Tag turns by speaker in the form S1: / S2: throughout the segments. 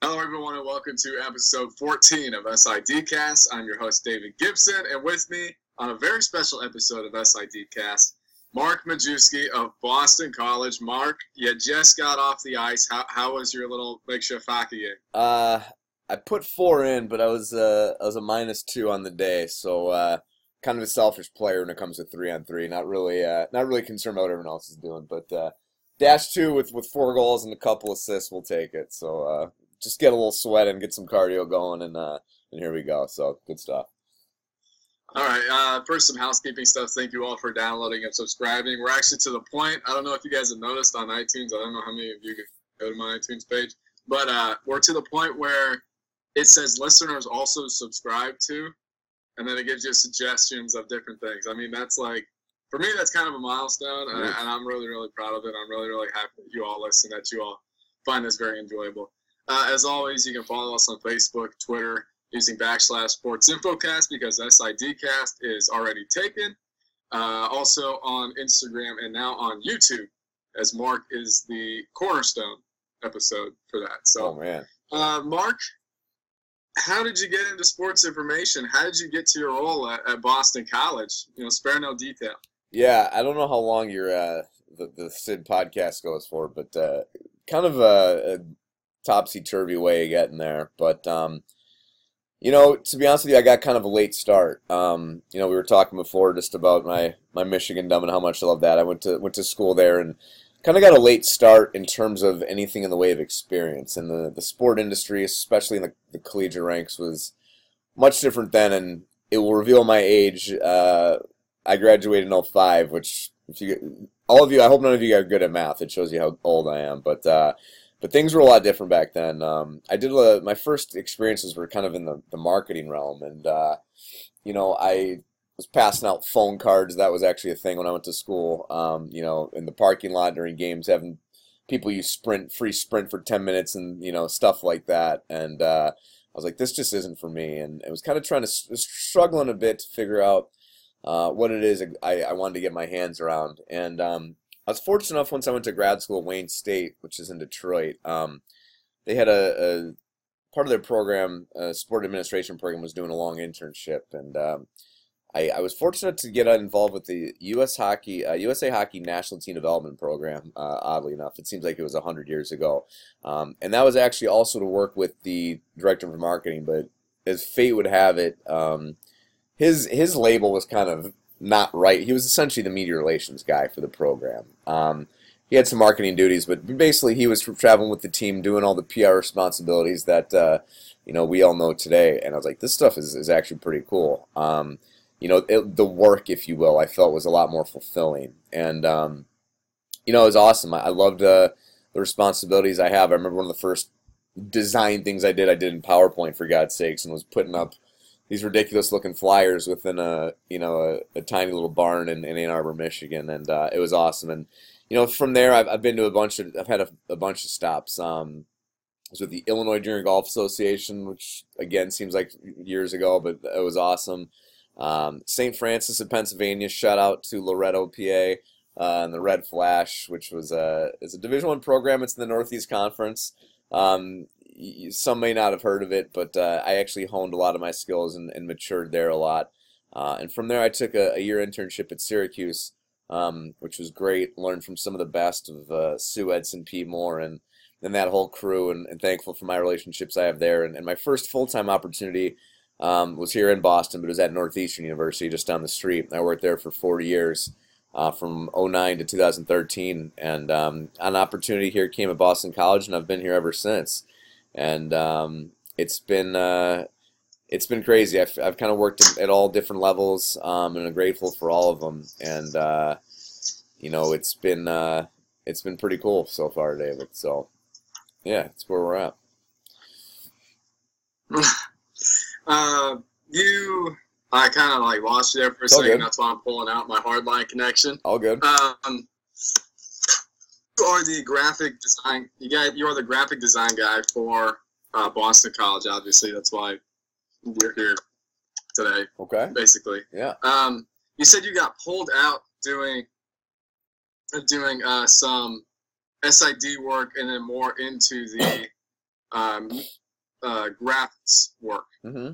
S1: Hello, everyone, and welcome to episode 14 of SID Cast. I'm your host, David Gibson, and with me on a very special episode of SID Cast, Mark Majewski of Boston College. Mark, you just got off the ice. How, how was your little makeshift hockey game?
S2: Uh, I put four in, but I was uh, I was a minus two on the day, so uh, kind of a selfish player when it comes to three on three. Not really, uh, not really concerned about what everyone else is doing, but uh, dash two with with four goals and a couple assists, we'll take it. So uh, just get a little sweat and get some cardio going, and uh, and here we go. So good stuff.
S1: All right. Uh, first, some housekeeping stuff. Thank you all for downloading and subscribing. We're actually to the point. I don't know if you guys have noticed on iTunes. I don't know how many of you go to my iTunes page, but uh, we're to the point where it says listeners also subscribe to, and then it gives you suggestions of different things. I mean, that's like for me, that's kind of a milestone, and, and I'm really, really proud of it. I'm really, really happy that you all listen, that you all find this very enjoyable. Uh, as always, you can follow us on Facebook, Twitter, using backslash Sports Infocast because SIDcast is already taken. Uh, also on Instagram and now on YouTube, as Mark is the cornerstone episode for that. So,
S2: oh man,
S1: uh, Mark, how did you get into sports information? How did you get to your role at, at Boston College? You know, spare no detail.
S2: Yeah, I don't know how long your uh, the the Sid podcast goes for, but uh, kind of a, a topsy turvy way of getting there. But um, you know, to be honest with you, I got kind of a late start. Um, you know, we were talking before just about my my Michigan dumb and how much I love that. I went to went to school there and kind of got a late start in terms of anything in the way of experience. And the the sport industry, especially in the, the collegiate ranks, was much different then. And it will reveal my age. Uh, I graduated in 05, which if you all of you, I hope none of you are good at math. It shows you how old I am, but. Uh, but things were a lot different back then. Um, I did a, my first experiences were kind of in the, the marketing realm, and uh, you know I was passing out phone cards. That was actually a thing when I went to school. Um, you know, in the parking lot during games, having people use Sprint free Sprint for ten minutes, and you know stuff like that. And uh, I was like, this just isn't for me, and I was kind of trying to struggling a bit to figure out uh, what it is I, I wanted to get my hands around. And um, I was fortunate enough once I went to grad school at Wayne State, which is in Detroit. Um, they had a, a, part of their program, a sport administration program, was doing a long internship, and um, I, I, was fortunate to get involved with the U.S. Hockey, uh, USA Hockey National Team Development Program. Uh, oddly enough, it seems like it was hundred years ago, um, and that was actually also to work with the director of marketing. But as fate would have it, um, his his label was kind of not right. He was essentially the media relations guy for the program. Um, he had some marketing duties, but basically he was traveling with the team, doing all the PR responsibilities that uh, you know we all know today. And I was like, this stuff is, is actually pretty cool. Um, you know, it, the work, if you will, I felt was a lot more fulfilling, and um, you know, it was awesome. I, I loved uh, the responsibilities I have. I remember one of the first design things I did, I did in PowerPoint for God's sakes, and was putting up these ridiculous looking flyers within a you know a, a tiny little barn in, in, Ann Arbor, Michigan, and uh, it was awesome. And you know from there, I've, I've been to a bunch of I've had a, a bunch of stops. Um, I was with the Illinois Junior Golf Association, which again seems like years ago, but it was awesome. Um, St. Francis of Pennsylvania, shout out to Loretto, PA, uh, and the Red Flash, which was a is a Division One program. It's in the Northeast Conference. Um, some may not have heard of it, but uh, I actually honed a lot of my skills and, and matured there a lot. Uh, and from there, I took a, a year internship at Syracuse, um, which was great. Learned from some of the best of uh, Sue Edson, P. Moore, and and that whole crew. And, and thankful for my relationships I have there. And, and my first full time opportunity um, was here in Boston, but it was at Northeastern University, just down the street. I worked there for 40 years. Uh, from 09 to 2013, and um, an opportunity here came at Boston College, and I've been here ever since and um, it's been uh, it's been crazy. I've, I've kind of worked at all different levels, um, and I'm grateful for all of them. And uh, you know, it's been uh, it's been pretty cool so far, David. So yeah, it's where we're at.
S1: uh, you, I kind of like lost you there for a second. Good. That's why I'm pulling out my hardline connection.
S2: All good.
S1: Um, you are the graphic design. You got you are the graphic design guy for uh, Boston College. Obviously, that's why we're here today.
S2: Okay.
S1: Basically.
S2: Yeah.
S1: Um, you said you got pulled out doing doing uh, some SID work and then more into the um, uh, graphics work.
S2: hmm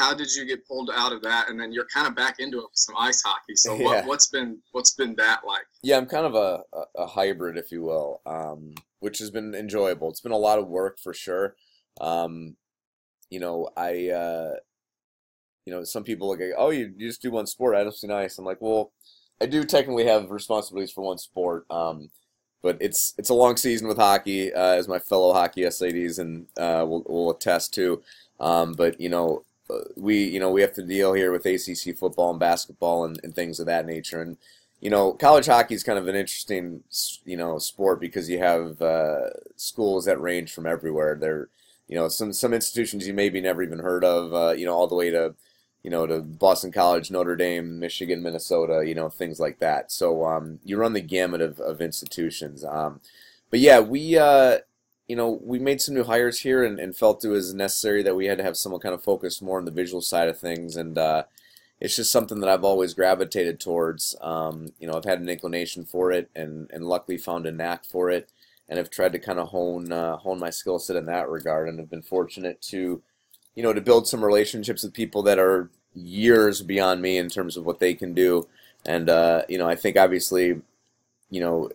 S1: How did you get pulled out of that, and then you're kind of back into it with some ice hockey? So
S2: Yeah.
S1: what, what's been what's been that like?
S2: Yeah, I'm kind of a, a, hybrid, if you will, um, which has been enjoyable. It's been a lot of work for sure. Um, you know, I, uh, you know, some people like oh, you, you just do one sport. I don't see nice. I'm like, well, I do technically have responsibilities for one sport. Um, but it's it's a long season with hockey, uh, as my fellow hockey SIDs and uh, will will attest to. Um, but you know, we you know we have to deal here with ACC football and basketball and, and things of that nature. And you know, college hockey is kind of an interesting you know sport because you have uh, schools that range from everywhere. There, you know, some some institutions you maybe never even heard of. Uh, you know, all the way to you know, to Boston College, Notre Dame, Michigan, Minnesota, you know, things like that. So um, you run the gamut of, of institutions. Um, but yeah, we, uh, you know, we made some new hires here and, and felt it was necessary that we had to have someone kind of focus more on the visual side of things. And uh, it's just something that I've always gravitated towards. Um, you know, I've had an inclination for it and, and luckily found a knack for it. And I've tried to kind of hone uh, hone my skill set in that regard, and have been fortunate to you know, to build some relationships with people that are years beyond me in terms of what they can do. And, uh, you know, I think obviously, you know,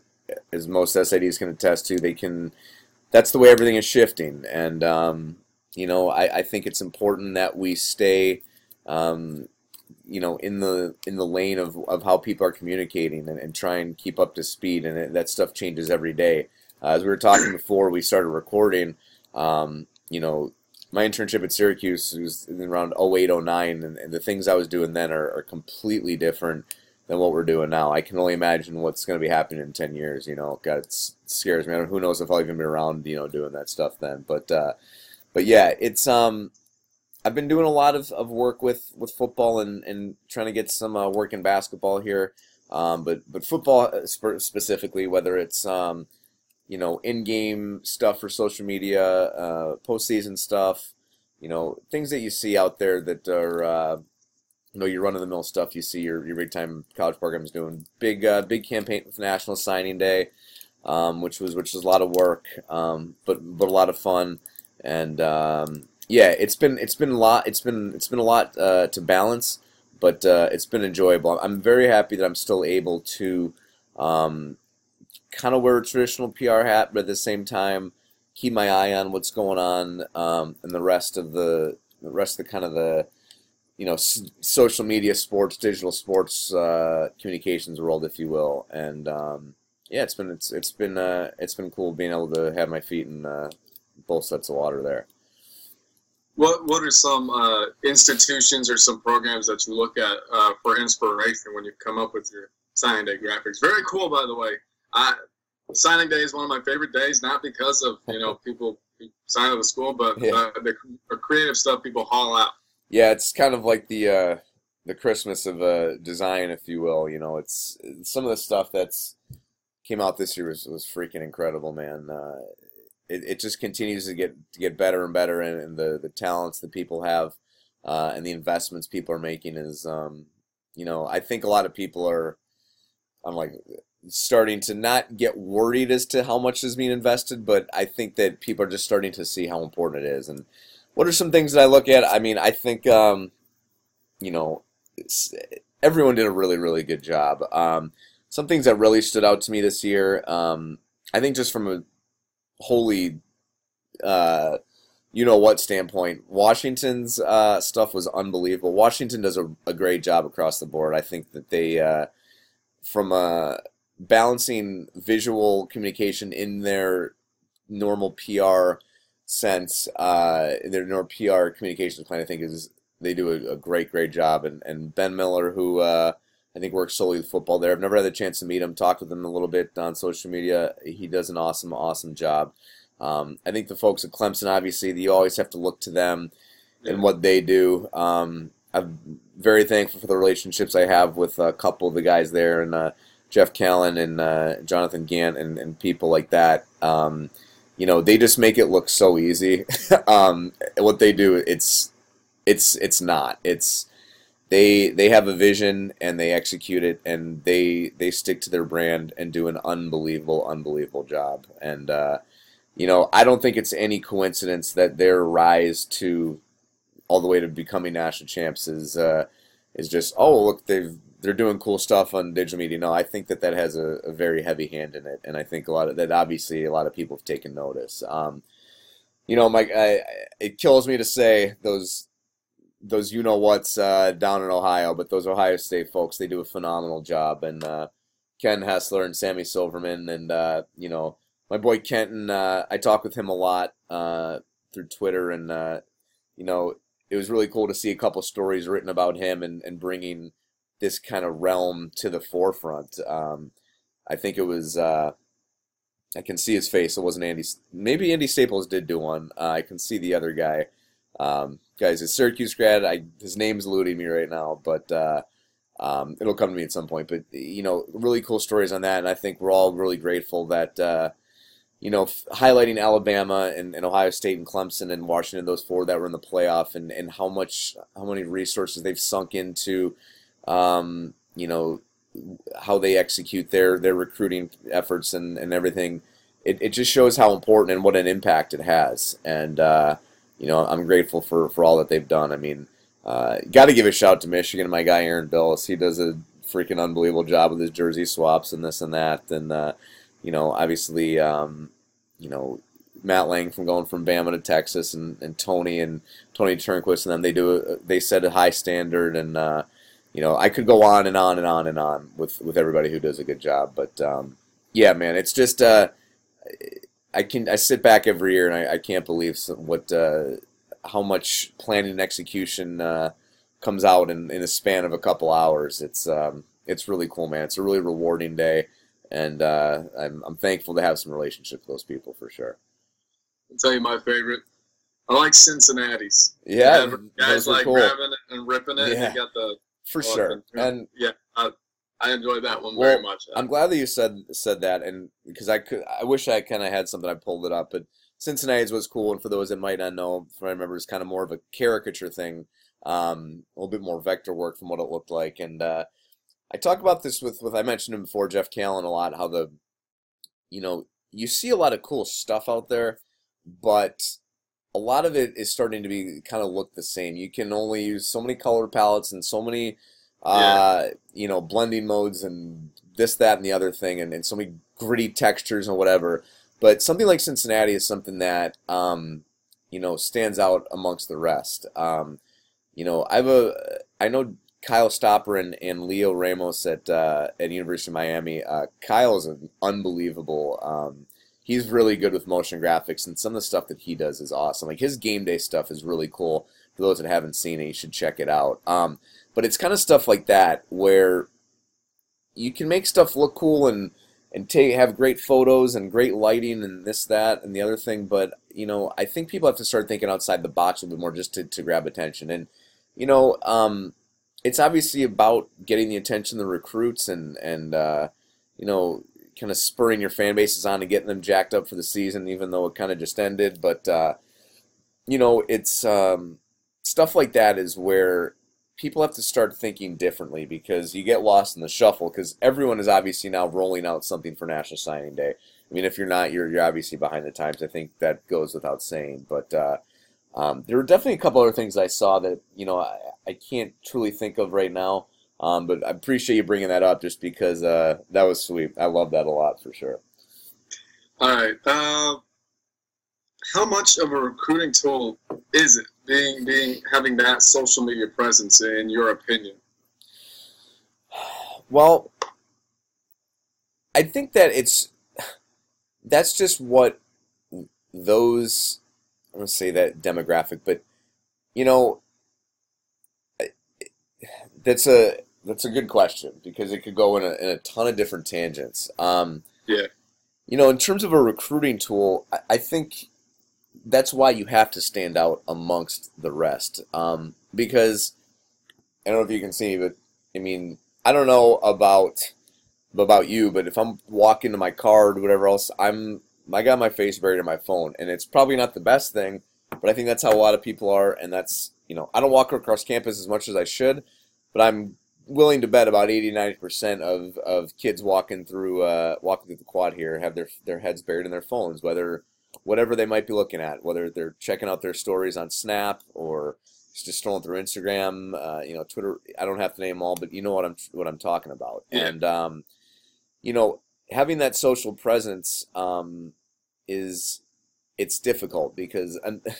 S2: as most SIDs can attest to, they can, that's the way everything is shifting. And, um, you know, I, I think it's important that we stay, um, you know, in the in the lane of, of how people are communicating and, and try and keep up to speed. And it, that stuff changes every day. Uh, as we were talking before we started recording, um, you know, my internship at Syracuse was in around 08, 09, and, and the things I was doing then are, are completely different than what we're doing now. I can only imagine what's going to be happening in 10 years, you know. God, it scares me. I don't, who knows if I'll even be around, you know, doing that stuff then. But, uh, but yeah, it's, um, I've been doing a lot of, of work with, with football and, and trying to get some uh, work in basketball here. Um, but, but football uh, specifically, whether it's, um, you know, in-game stuff for social media, uh, postseason stuff, you know, things that you see out there that are, uh, you know, your run-of-the-mill stuff. You see your, your big-time college programs doing big, uh, big campaign with National Signing Day, um, which was which was a lot of work, um, but but a lot of fun, and um, yeah, it's been it's been a lot. It's been it's been a lot uh, to balance, but uh, it's been enjoyable. I'm very happy that I'm still able to. Um, kind of wear a traditional PR hat, but at the same time, keep my eye on what's going on um, and the rest of the the rest of the kind of the you know s- social media, sports, digital sports uh, communications world, if you will. And um, yeah, it's been it's it's been uh, it's been cool being able to have my feet in uh, both sets of water there.
S1: What what are some uh, institutions or some programs that you look at uh, for inspiration when you come up with your signing day graphics? Very cool, by the way. I, signing day is one of my favorite days, not because of you know people sign at the school, but
S2: Yeah.
S1: the, the creative stuff people haul out.
S2: Yeah, it's kind of like the uh, the Christmas of uh, design, if you will. You know, it's some of the stuff that's came out this year was, was freaking incredible, man. Uh, it, it just continues to get to get better and better, and, and the the talents that people have, uh, and the investments people are making is, um, you know, I think a lot of people are, I'm like starting to not get worried as to how much is being invested, but I think that people are just starting to see how important it is. And what are some things that I look at? I mean, I think, um, you know, everyone did a really, really good job. Um, some things that really stood out to me this year, um, I think just from a wholly, uh, you know what standpoint, Washington's uh, stuff was unbelievable. Washington does a, a great job across the board. I think that they, uh, from a balancing visual communication in their normal PR sense, uh, their normal PR communications plan, I think is they do a, a great, great job. And, and Ben Miller, who uh, I think works solely with football there, I've never had the chance to meet him, talk with him a little bit on social media. He does an awesome, awesome job. Um, I think the folks at Clemson, obviously, you always have to look to them and what they do. Um, I'm very thankful for the relationships I have with a couple of the guys there, and uh, Jeff Callan and uh, Jonathan Gant and, and people like that. Um, you know, they just make it look so easy. um, what they do, it's it's it's not. It's they they have a vision and they execute it and they they stick to their brand and do an unbelievable unbelievable job. And uh, you know, I don't think it's any coincidence that their rise to all the way to becoming national champs is uh, is just oh look they've they're doing cool stuff on digital media. No, I think that that has a, a very heavy hand in it, and I think a lot of that obviously a lot of people have taken notice. Um, you know, Mike, I, it kills me to say those those you know what's uh, down in Ohio, but those Ohio State folks they do a phenomenal job, and uh, Ken Hessler and Sammy Silverman, and uh, you know my boy Kenton. Uh, I talk with him a lot uh, through Twitter, and uh, you know it was really cool to see a couple stories written about him and, and bringing this kind of realm to the forefront. Um, I think it was. I can see his face. It wasn't Andy. Maybe Andy Staples did do one. I can see the other guy. Um, guys, a Syracuse grad. I, his name's eluding me right now, but uh, um, it'll come to me at some point. But you know, really cool stories on that, and I think we're all really grateful that uh, you know, highlighting Alabama and, and, Ohio State and Clemson and Washington, those four that were in the playoff, and, and how much, how many resources they've sunk into, um, you know, how they execute their their recruiting efforts and, and everything. It, it just shows how important and what an impact it has. And, uh, you know, I'm grateful for, for all that they've done. I mean, uh, got to give a shout to Michigan, my guy Aaron Billis. He does a freaking unbelievable job with his jersey swaps and this and that. And, uh, you know, obviously, um, you know, Matt Lang from going from Bama to Texas, and, and Tony and Tony Turnquist, and then they do a, they set a high standard, and uh, you know, I could go on and on and on and on with with everybody who does a good job, but um, yeah, man, it's just uh, I can I sit back every year and I, I can't believe some, what uh, how much planning and execution uh, comes out in, in a span of a couple hours. It's um, it's really cool, man. It's a really rewarding day and uh, I'm I'm thankful to have some relationship with those people for sure.
S1: I'll tell you my favorite. I like Cincinnati's.
S2: Yeah,
S1: guys like cool. grabbing it and ripping it. Yeah, got the
S2: for sure. And
S1: yeah, I, I enjoyed that one well, very much.
S2: I'm glad that you said said that, and because I could, I wish I kind of had something. I pulled it up, but Cincinnati's was cool, and for those that might not know, if I remember, it's kind of more of a caricature thing, um, a little bit more vector work from what it looked like, and uh, I talk about this with with I mentioned him before, Jeff Callen, a lot. How the, you know, you see a lot of cool stuff out there, but a lot of it is starting to be kind of look the same. You can only use so many color palettes and so many, uh, yeah. you know, blending modes and this, that, and the other thing, and, and so many gritty textures and whatever. But something like Cincinnati is something that, um, you know, stands out amongst the rest. Um, you know, I have a, I know Kyle Stopper and, and Leo Ramos at uh, at University of Miami. Uh, Kyle is an unbelievable. Um, he's really good with motion graphics, and some of the stuff that he does is awesome. Like his game day stuff is really cool. For those that haven't seen it, you should check it out. Um, but it's kind of stuff like that where you can make stuff look cool and and take have great photos and great lighting and this that and the other thing. But you know, I think people have to start thinking outside the box a little bit more just to, to grab attention. And you know, um, it's obviously about getting the attention of the recruits and and uh, you know kind of spurring your fan bases on and getting them jacked up for the season, even though it kind of just ended. But uh, you know, it's um, stuff like that is where people have to start thinking differently because you get lost in the shuffle because everyone is obviously now rolling out something for National Signing Day. I mean, if you're not, you're you're obviously behind the times. I think that goes without saying, but. Uh, um, there were definitely a couple other things I saw that you know I, I can't truly think of right now. Um, but I appreciate you bringing that up just because uh, that was sweet. I love that a lot for sure.
S1: All right. Uh, how much of a recruiting tool is it being being having that social media presence in your opinion?
S2: Well, I think that it's that's just what those I don't say that demographic, but you know, that's a that's a good question because it could go in a, in a ton of different tangents. Um,
S1: yeah.
S2: You know, in terms of a recruiting tool, I, I, think that's why you have to stand out amongst the rest. Um, because I don't know if you can see, but I mean, I don't know about about you, but if I'm walking to my car or whatever else, I'm I got my face buried in my phone, and it's probably not the best thing, but I think that's how a lot of people are, and that's you know I don't walk across campus as much as I should, but I'm willing to bet about 80 90 percent of of kids walking through uh, walking through the quad here have their their heads buried in their phones, whether whatever they might be looking at, whether they're checking out their stories on Snap or just strolling through Instagram, uh, you know, Twitter. I don't have to name all, but you know what I'm what I'm talking about.
S1: Yeah.
S2: And um, you know, having that social presence um, is it's difficult because i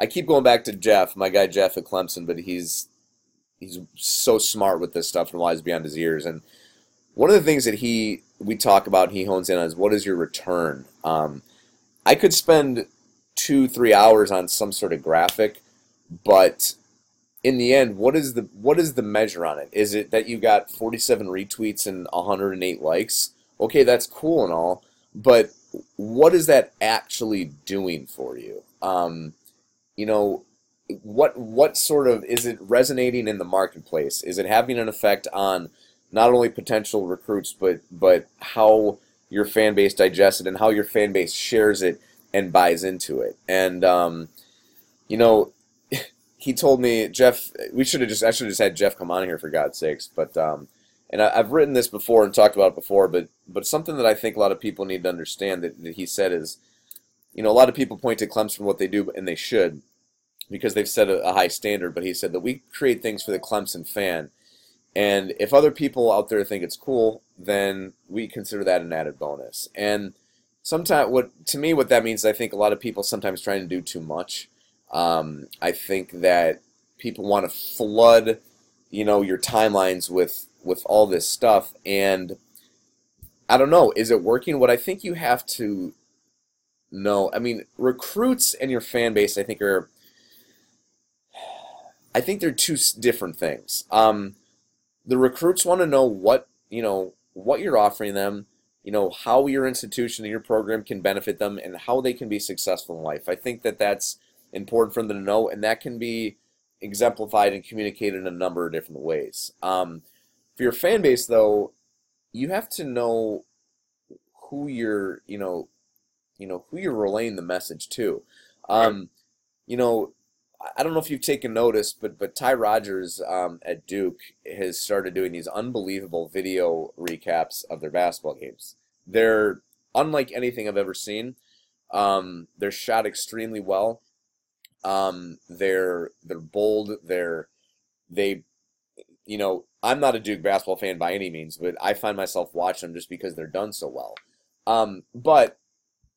S2: I keep going back to Jeff, my guy Jeff at Clemson, but he's he's so smart with this stuff and wise beyond his years. And one of the things that he we talk about, he hones in on is what is your return. Um, I could spend two three hours on some sort of graphic, but in the end, what is the what is the measure on it? Is it that you got 47 retweets and 108 likes? Okay, that's cool and all, but what is that actually doing for you? Um, you know, what what sort of is it resonating in the marketplace? Is it having an effect on not only potential recruits, but but how your fan base digests it and how your fan base shares it and buys into it? And um, you know, he told me Jeff. We should have just I should have just had Jeff come on here for God's sakes. But um, and I, I've written this before and talked about it before. But but something that I think a lot of people need to understand that, that he said is, you know, a lot of people point to Clemson what they do, and they should because they've set a, a high standard. But he said that we create things for the Clemson fan. And if other people out there think it's cool, then we consider that an added bonus. And sometimes, what to me, what that means, I think a lot of people sometimes trying to do too much. Um, I think that people want to flood, you know, your timelines with with all this stuff, and I don't know, is it working? What I think you have to know, I mean, recruits and your fan base, I think are, I think they're two different things. Um, the recruits want to know what you know what you're offering them you know how your institution and your program can benefit them and how they can be successful in life. I think that that's important for them to know and that can be exemplified and communicated in a number of different ways. Um, for your fan base though you have to know who you're you know you know who you're relaying the message to. Um, you know I don't know if you've taken notice, but but Ty Rogers um, at Duke has started doing these unbelievable video recaps of their basketball games. They're unlike anything I've ever seen. Um, they're shot extremely well. Um, they're they're bold. They're they, you know, I'm not a Duke basketball fan by any means, but I find myself watching them just because they're done so well. Um, but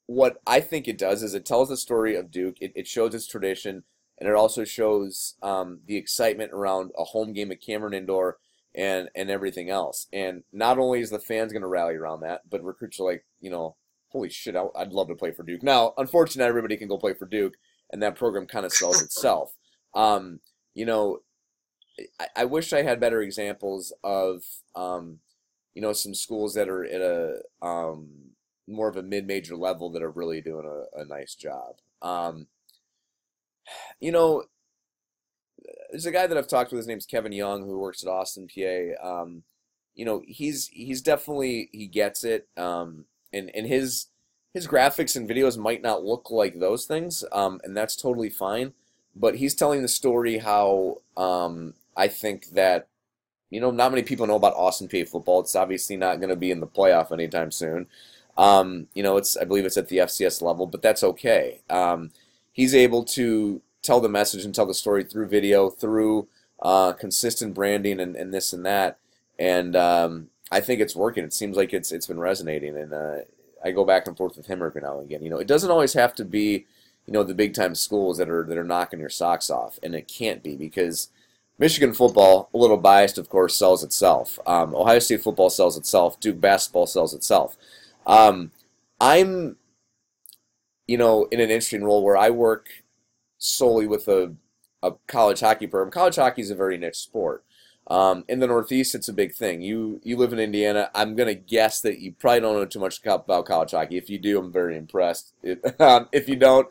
S2: what I think it does is it tells the story of Duke. It, it shows its tradition and it also shows um, the excitement around a home game at Cameron Indoor and and everything else. And not only is the fans going to rally around that, but recruits are like, you know, holy shit, I, I'd love to play for Duke. Now, unfortunately, everybody can go play for Duke, and that program kind of sells itself. Um, you know, I, I wish I had better examples of, um, you know, some schools that are at a um, more of a mid-major level that are really doing a, a nice job. You know, there's a guy that I've talked with. His name's Kevin Young, who works at Austin Peay. Um, you know, he's he's definitely he gets it. Um, and and his his graphics and videos might not look like those things, um, and that's totally fine. But he's telling the story how um, I think that you know not many people know about Austin Peay football. It's obviously not going to be in the playoff anytime soon. Um, you know, it's I believe it's at the FCS level, but that's okay. Um, he's able to tell the message and tell the story through video, through uh, consistent branding and, and this and that. And um, I think it's working. It seems like it's it's been resonating. And uh, I go back and forth with him every now and again. You know, it doesn't always have to be, you know, the big time schools that are that are knocking your socks off, and it can't be because Michigan football, a little biased, of course, sells itself. Um, Ohio State football sells itself. Duke basketball sells itself. Um, I'm you know, in an interesting role where I work solely with a, a college hockey program. College hockey is a very niche sport. Um, in the Northeast, it's a big thing. You you live in Indiana. I'm gonna guess that you probably don't know too much about college hockey. If you do, I'm very impressed. If, um, if you don't,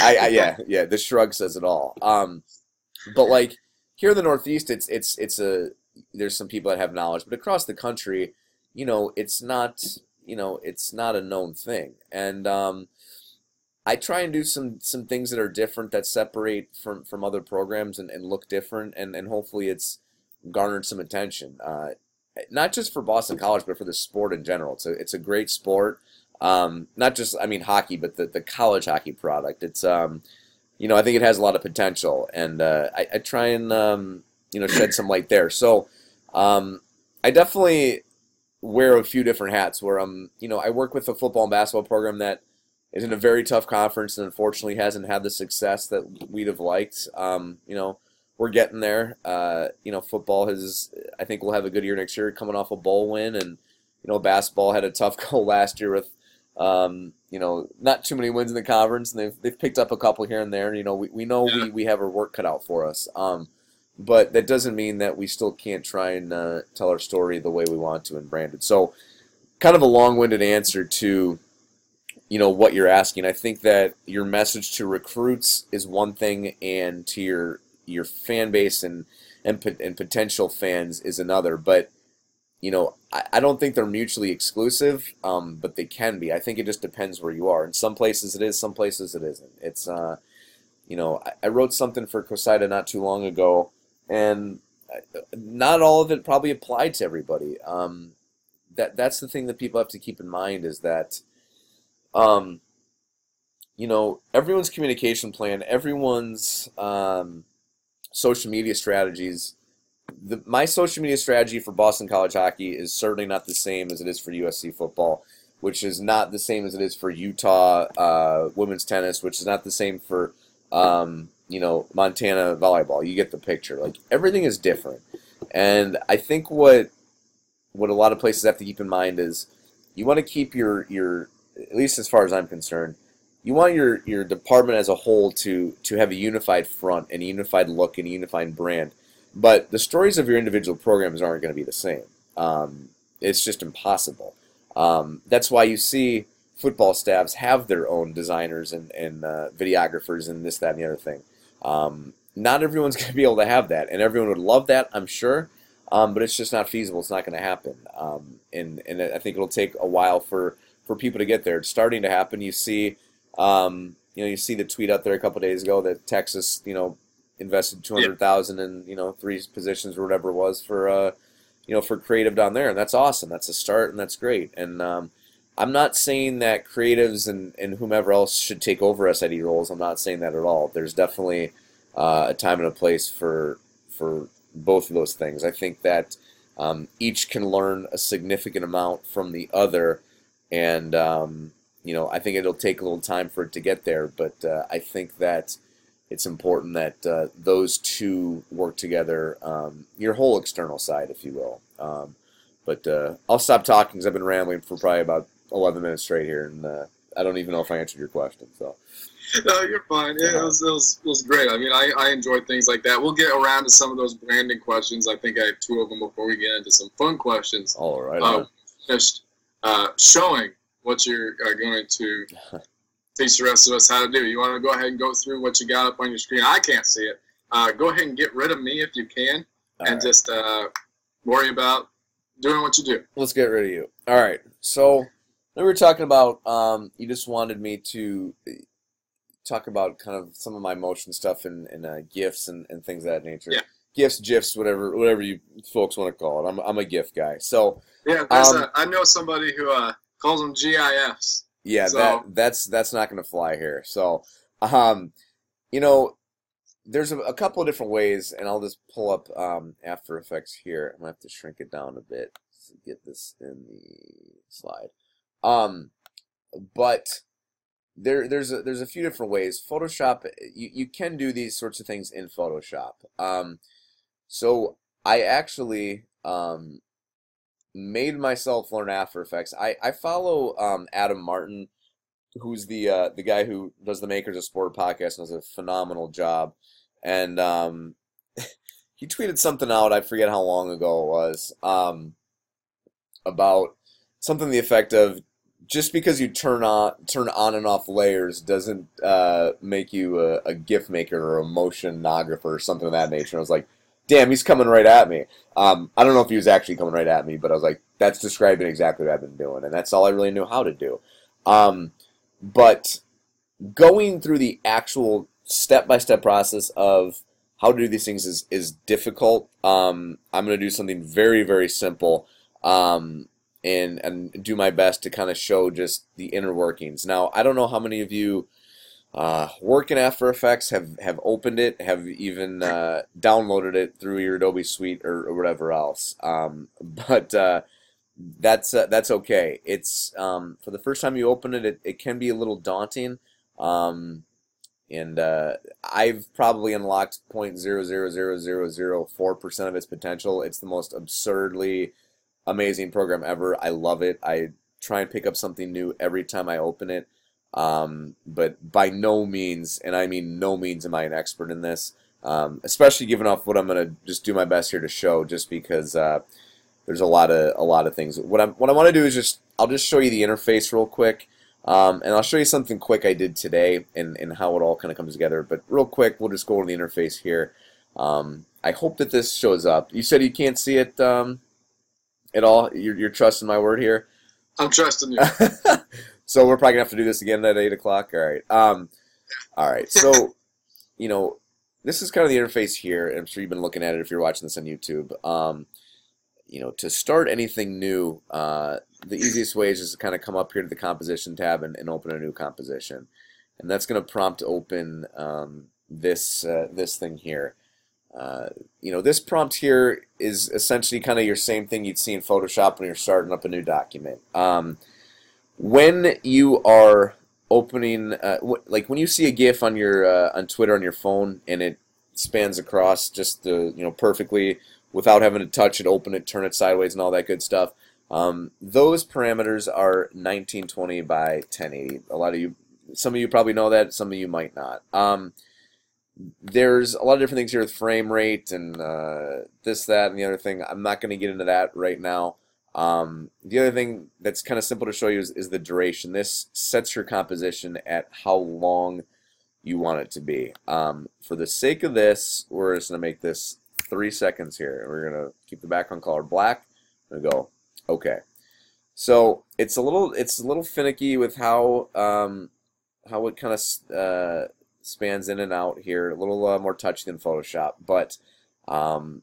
S2: I, I yeah yeah the shrug says it all. Um, but like here in the Northeast, it's it's it's a there's some people that have knowledge, but across the country, you know, it's not you know it's not a known thing, and um, I try and do some some things that are different that separate from from other programs and, and look different and, and hopefully it's garnered some attention. Uh, not just for Boston College, but for the sport in general. It's a it's a great sport. Um, not just, I mean, hockey, but the, the college hockey product. It's, um, you know, I think it has a lot of potential, and uh, I, I try and, um, you know, shed some light there. So um, I definitely wear a few different hats where I'm, you know, I work with a football and basketball program that is in a very tough conference and unfortunately hasn't had the success that we'd have liked. Um, you know, we're getting there. Uh, you know, football has, I think we'll have a good year next year coming off a bowl win. And, you know, basketball had a tough goal last year with, um, you know, not too many wins in the conference. And they've, they've picked up a couple here and there. You know, we, we know yeah. we, we have our work cut out for us. Um, but that doesn't mean that we still can't try and uh, tell our story the way we want to and brand it. So, kind of a long-winded answer to, you know, what you're asking. I think that your message to recruits is one thing, and to your your fan base and and and potential fans is another. But you know, I, I don't think they're mutually exclusive, um, but they can be. I think it just depends where you are. In some places it is, some places it isn't. It's uh, you know, I, I wrote something for CoSIDA not too long ago and uh, not all of it probably applied to everybody. Um, that that's the thing that people have to keep in mind is that, um, you know, everyone's communication plan, everyone's um, social media strategies. The, my social media strategy for Boston College hockey is certainly not the same as it is for USC football, which is not the same as it is for Utah uh, women's tennis, which is not the same for um, you know, Montana volleyball. You get the picture. Like everything is different. And I think what what a lot of places have to keep in mind is you want to keep your your at least as far as I'm concerned, you want your your department as a whole to to have a unified front and a unified look and a unified brand. But the stories of your individual programs aren't going to be the same. Um, it's just impossible. Um, that's why you see football staffs have their own designers and, and uh, videographers and this, that, and the other thing. Um, not everyone's going to be able to have that, and everyone would love that, I'm sure, um, but it's just not feasible. It's not going to happen, um, and and I think it'll take a while for for people to get there. It's starting to happen. You see, um, you know, you see the tweet out there a couple days ago that Texas, you know, invested two hundred thousand in you know three positions or whatever it was for uh, you know for creative down there, and that's awesome. That's a start, and that's great. And um, I'm not saying that creatives and, and whomever else should take over SID roles. I'm not saying that at all. There's definitely uh, a time and a place for for both of those things. I think that um, each can learn a significant amount from the other, and um, you know I think it'll take a little time for it to get there. But uh, I think that it's important that uh, those two work together. Um, your whole external side, if you will. Um, but uh, I'll stop talking because I've been rambling for probably about 11 minutes straight here, and uh, I don't even know if I answered your question. So.
S1: No, you're fine. It, was, it, was, it was great. I mean, I, I enjoyed things like that. We'll get around to some of those branding questions. I think I have two of them before we get into some fun questions.
S2: All right.
S1: Um, uh, showing what you're uh, going to teach the rest of us how to do. You want to go ahead and go through what you got up on your screen? I can't see it. Uh, go ahead and get rid of me if you can, All and right. just uh, worry about doing what you do.
S2: Let's get rid of you. All right. So we were talking about um, you just wanted me to talk about kind of some of my motion stuff and, and uh, gifts and, and things of that nature.
S1: Yeah.
S2: Gifts, gifs, whatever, whatever you folks want to call it. I'm, I'm a gift guy. So
S1: yeah, um, a, I know somebody who uh, calls them GIFs.
S2: Yeah, so. that that's that's not going to fly here. So, um, you know, there's a, a, couple of different ways, and I'll just pull up um, After Effects here. I'm gonna have to shrink it down a bit to get this in the slide. Um, but there there's a, there's a few different ways. Photoshop you, you can do these sorts of things in Photoshop. Um, so I actually um, made myself learn After Effects. I I follow um, Adam Martin, who's the uh, the guy who does the Makers of Sport podcast and does a phenomenal job. And um, he tweeted something out. I forget how long ago it was um, about something the effect of just because you turn on turn on and off layers doesn't uh, make you a, a GIF maker or a motionographer or something of that nature. I was like, damn, he's coming right at me. Um, I don't know if he was actually coming right at me, but I was like, that's describing exactly what I've been doing, and that's all I really knew how to do. Um, but going through the actual step by step process of how to do these things is is difficult. Um, I'm going to do something very very simple. Um, and and do my best to kind of show just the inner workings. Now, I don't know how many of you uh, work in After Effects have have opened it, have even uh, downloaded it through your Adobe Suite or, or whatever else. Um, but uh, that's uh, that's okay. It's um, for the first time you open it, it, it can be a little daunting. Um, and uh, I've probably unlocked 0.00004 percent of its potential. It's the most absurdly amazing program ever. I love it. I try and pick up something new every time I open it. Um, but by no means, and I mean no means, am I an expert in this. Um, especially given off what I'm gonna just do my best here to show, just because uh, there's a lot of a lot of things. What I'm what I want to do is just I'll just show you the interface real quick, um, and I'll show you something quick I did today and and how it all kind of comes together. But real quick, we'll just go to the interface here. Um, I hope that this shows up. You said you can't see it um, at all. You're, you're trusting my word here.
S1: I'm trusting you.
S2: so we're probably gonna have to do this again at eight o'clock. All right. Um, all right. So, you know, this is kind of the interface here. I'm sure you've been looking at it if you're watching this on YouTube. Um, you know, to start anything new, uh, the easiest way is just to kind of come up here to the composition tab and, and open a new composition, and that's to prompt open um, this uh, this thing here. Uh, you know, this prompt here is essentially kind of your same thing you'd see in Photoshop when you're starting up a new document. Um, when you are opening, uh, like when you see a GIF on your uh, on Twitter on your phone and it spans across just the you know perfectly without having to touch it, open it, turn it sideways, and all that good stuff. Um, those parameters are 1920 by 1080. A lot of you, some of you probably know that, some of you might not. Um, there's a lot of different things here with frame rate and uh, this, that, and the other thing. I'm not going to get into that right now. Um, the other thing that's kind of simple to show you is, is, the duration. This sets your composition at how long you want it to be. Um, for the sake of this, we're just going to make this three seconds here. We're going to keep the background color black and go, okay. So it's a little it's a little finicky with how um, how it kind of uh, spans in and out here. A little uh, more touchy than Photoshop, but um,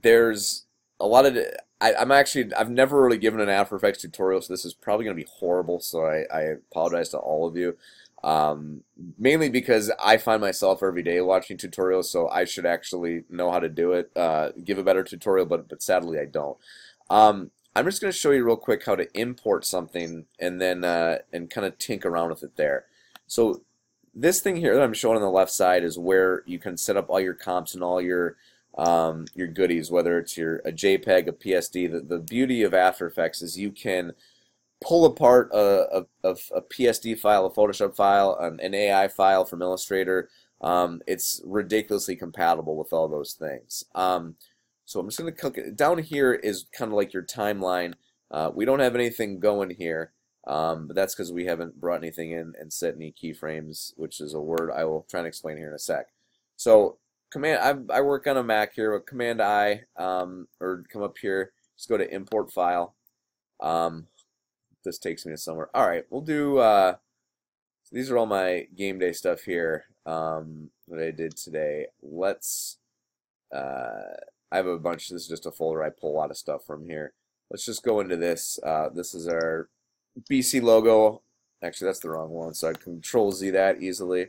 S2: there's a lot of I, am actually I've never really given an After Effects tutorial, so this is probably going to be horrible. So I, I apologize to all of you. Um, mainly because I find myself every day watching tutorials, so I should actually know how to do it, uh, give a better tutorial, but but sadly I don't. Um, I'm just going to show you real quick how to import something and then uh, and kind of tink around with it there. So this thing here that I'm showing on the left side is where you can set up all your comps and all your um, your goodies, whether it's your a JPEG, a PSD. The, the beauty of After Effects is you can pull apart a, a, a, PSD file, a Photoshop file, an, an AI file from Illustrator. Um, it's ridiculously compatible with all those things. Um, so I'm just going to click it. Down here is kind of like your timeline. Uh, we don't have anything going here, um, but that's because we haven't brought anything in and set any keyframes, which is a word I will try and explain here in a sec. So command, I, I work on a Mac here, with Command I, um, or come up here, just go to Import File. Um, this takes me to somewhere. All right, we'll do. Uh, so these are all my game day stuff here um, that I did today. Let's. Uh, I have a bunch. This is just a folder I pull a lot of stuff from here. Let's just go into this. Uh, this is our BC logo. Actually, that's the wrong one, so I Control Z that easily.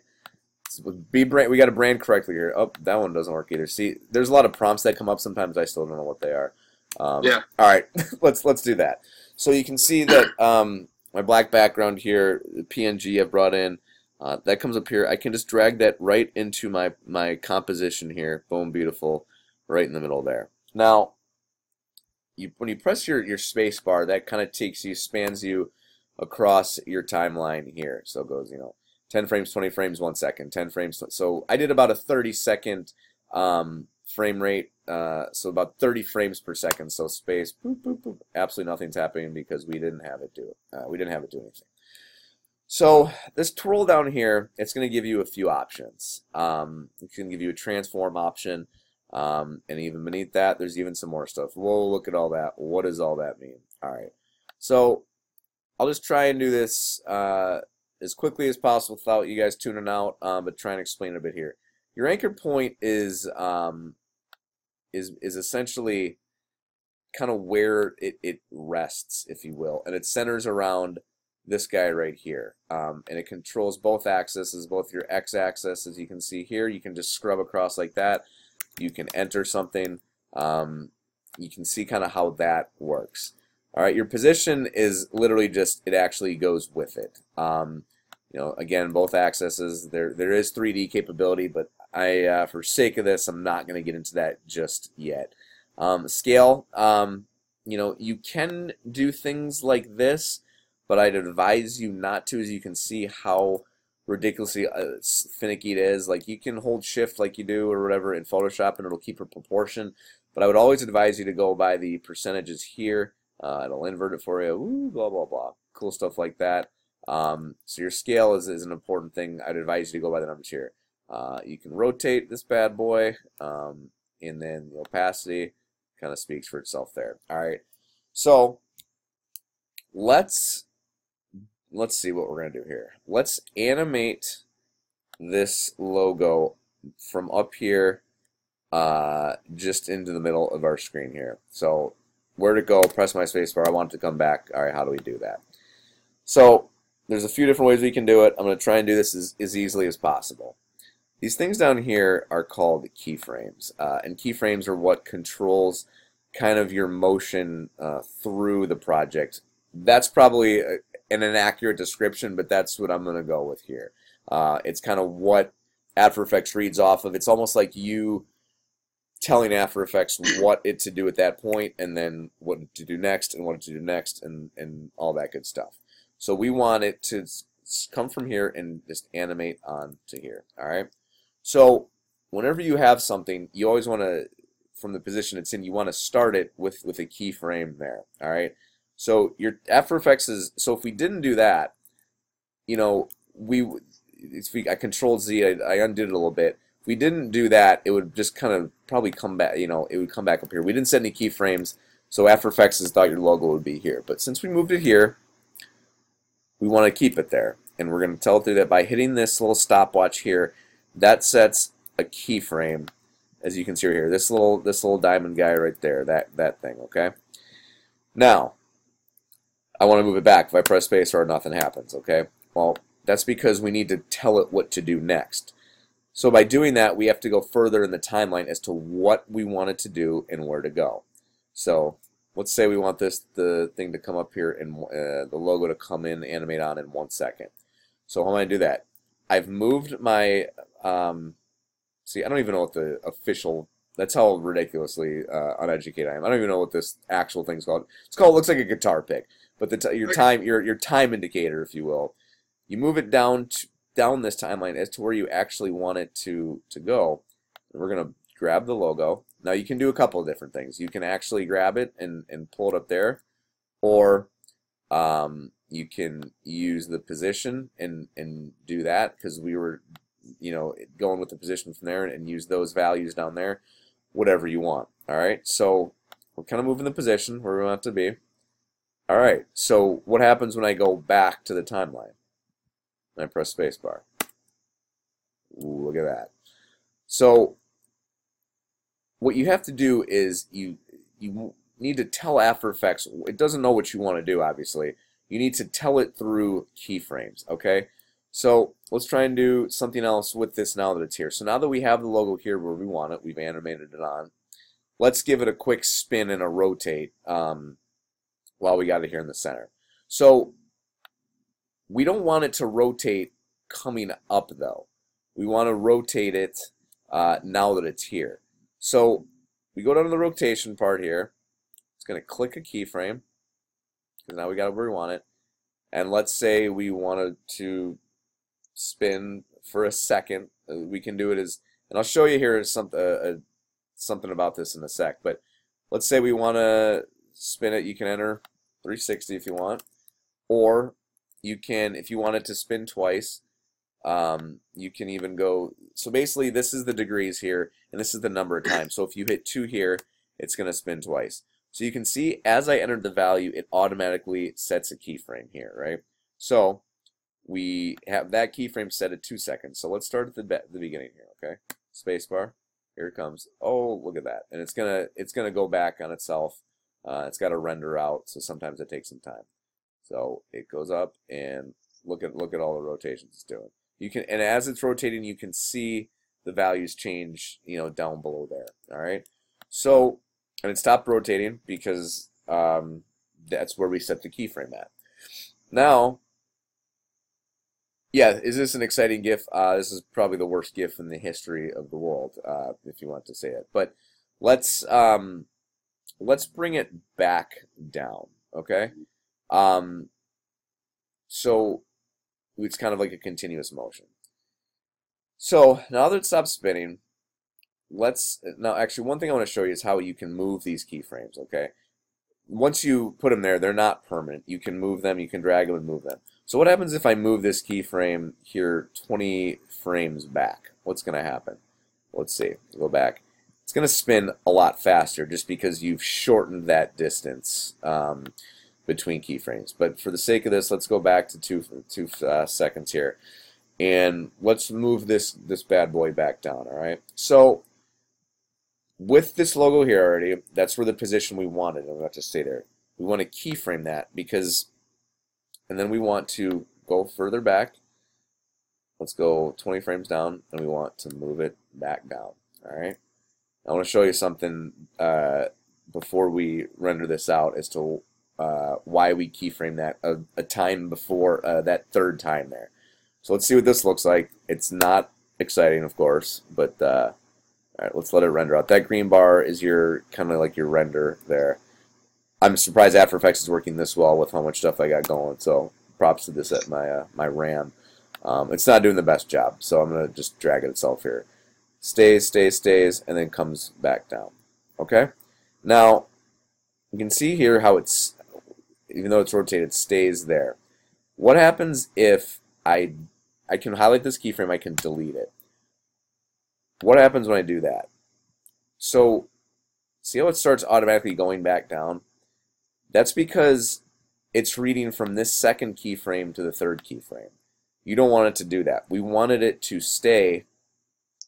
S2: Be brand. We got to brand correctly here. Oh, that one doesn't work either. See, there's a lot of prompts that come up. Sometimes I still don't know what they are. Um,
S1: yeah.
S2: All right, let's let's do that. So you can see that um, my black background here, the PNG I've brought in, uh, that comes up here. I can just drag that right into my, my composition here. Boom, beautiful, right in the middle there. Now, you, when you press your, your space bar, that kind of takes you, spans you across your timeline here. So it goes, you know, 10 frames, 20 frames, one second, 10 frames. So I did about a 30 second um, frame rate uh, so about 30 frames per second. So space, boop, boop, boop. Absolutely nothing's happening because we didn't have it do it. Uh, we didn't have it do anything. So this twirl down here, it's going to give you a few options. Um, going to give you a transform option. Um, and even beneath that, there's even some more stuff. Whoa, look at all that. What does all that mean? All right. So I'll just try and do this uh, as quickly as possible without you guys tuning out, um, but try and explain a bit here. Your anchor point is um, is is essentially kind of where it, it rests, if you will, and it centers around this guy right here. Um, and it controls both axes, both your x-axis, as you can see here. You can just scrub across like that. You can enter something. Um, you can see kind of how that works. All right, your position is literally just, it actually goes with it. Um, you know, again, both accesses, there, there is 3D capability, but I, uh, for sake of this, I'm not going to get into that just yet. Um, scale, um, you know, you can do things like this, but I'd advise you not to, as you can see how ridiculously uh, finicky it is. Like you can hold shift like you do or whatever in Photoshop and it'll keep a proportion. But I would always advise you to go by the percentages here. Uh, it'll invert it for you. Ooh, blah, blah, blah. Cool stuff like that. Um, so your scale is, is an important thing. I'd advise you to go by the numbers here. Uh, you can rotate this bad boy, um, and then the opacity kind of speaks for itself there. All right, so let's let's see what we're gonna do here. Let's animate this logo from up here uh, just into the middle of our screen here. So where to go, press my spacebar, I want it to come back. All right, how do we do that? So there's a few different ways we can do it. I'm going to try and do this as, as easily as possible. These things down here are called keyframes, uh, and keyframes are what controls kind of your motion uh, through the project. That's probably a, an inaccurate description, but that's what I'm going to go with here. Uh, it's kind of what After Effects reads off of. It's almost like you telling After Effects what it to do at that point, and then what to do next, and what to do next, and, and all that good stuff. So we want it to come from here and just animate on to here. All right. So whenever you have something, you always want to, from the position it's in, you want to start it with with a keyframe there. All right. So your After Effects is so if we didn't do that, you know, we if we I controlled Z, I, I undid it a little bit. We didn't do that, it would just kind of probably come back. You know, it would come back up here. We didn't set any keyframes, so After Effects has thought your logo would be here. But since we moved it here, we want to keep it there. And we're going to tell it through that by hitting this little stopwatch here, that sets a keyframe, as you can see right here. This little this little diamond guy right there, that that thing, okay? Now, I want to move it back. If I press space or nothing happens, okay? Well, that's because we need to tell it what to do next. So by doing that, we have to go further in the timeline as to what we want it to do and where to go. So let's say we want this the thing to come up here and uh, the logo to come in, animate on in one second. So how am I going to do that? I've moved my, um, see, I don't even know what the official, that's how ridiculously uh, uneducated I am. I don't even know what this actual thing's called. It's called, it looks like a guitar pick, but the your time, your, your time indicator, if you will, you move it down to, down this timeline as to where you actually want it to, to go. And we're going to grab the logo. Now you can do a couple of different things. You can actually grab it and, and pull it up there, or um, you can use the position and, and do that because we were you know going with the position from there and, and use those values down there, whatever you want. All right, so we're kind of moving the position where we want it to be. All right, so what happens when I go back to the timeline? And I press spacebar. Look at that. So what you have to do is you you need to tell After Effects. It doesn't know what you want to do, obviously. You need to tell it through keyframes. Okay. So let's try and do something else with this now that it's here. So now that we have the logo here where we want it, we've animated it on. Let's give it a quick spin and a rotate um, while we got it here in the center. So we don't want it to rotate coming up though. We want to rotate it uh, now that it's here. So we go down to the rotation part here. It's going to click a keyframe because now we got where we want it. And let's say we wanted to spin for a second. Uh, we can do it as, and I'll show you here uh, uh, something about this in a sec. But let's say we want to spin it. You can enter 360 if you want, or you can, if you want it to spin twice, um, you can even go, so basically this is the degrees here, and this is the number of times. So if you hit 2 here, it's going to spin twice. So you can see as I entered the value, it automatically sets a keyframe here, right? So we have that keyframe set at 2 seconds. So let's start at the, be the beginning here, okay? Spacebar. Here it comes. Oh, look at that. And it's gonna it's gonna go back on itself Uh, it's got to render out, so sometimes it takes some time. So it goes up and look at look at all the rotations it's doing. You can and as it's rotating, you can see the values change, you know, down below there. All right. So and it stopped rotating because um, that's where we set the keyframe at. Now, yeah, is this an exciting GIF? Uh, this is probably the worst GIF in the history of the world, uh, if you want to say it. But let's um, let's bring it back down, okay? Um, so it's kind of like a continuous motion. So now that it stops spinning, let's now actually one thing I want to show you is how you can move these keyframes. Okay, once you put them there, they're not permanent. You can move them, you can drag them and move them. So what happens if I move this keyframe here 20 frames back? What's going to happen? Let's see. Go back. It's going to spin a lot faster just because you've shortened that distance um, between keyframes. But for the sake of this, let's go back to two two uh, seconds here, and let's move this this bad boy back down. All right. So with this logo here already, that's where the position we wanted. I'm going to stay there. We want to keyframe that because, and then we want to go further back. Let's go 20 frames down, and we want to move it back down. All right. I want to show you something uh, before we render this out as to uh, why we keyframe that a, a time before uh, that third time there. So let's see what this looks like. It's not exciting, of course, but uh, all right, let's let it render out. That green bar is your kind of like your render there. I'm surprised After Effects is working this well with how much stuff I got going. So props to this at my uh, my RAM. Um, it's not doing the best job, so I'm gonna just drag it itself here. Stays, stays, stays, and then comes back down. Okay. Now you can see here how it's even though it's rotated, stays there. What happens if I I can highlight this keyframe, I can delete it. What happens when I do that? So, see how it starts automatically going back down? That's because it's reading from this second keyframe to the third keyframe. You don't want it to do that. We wanted it to stay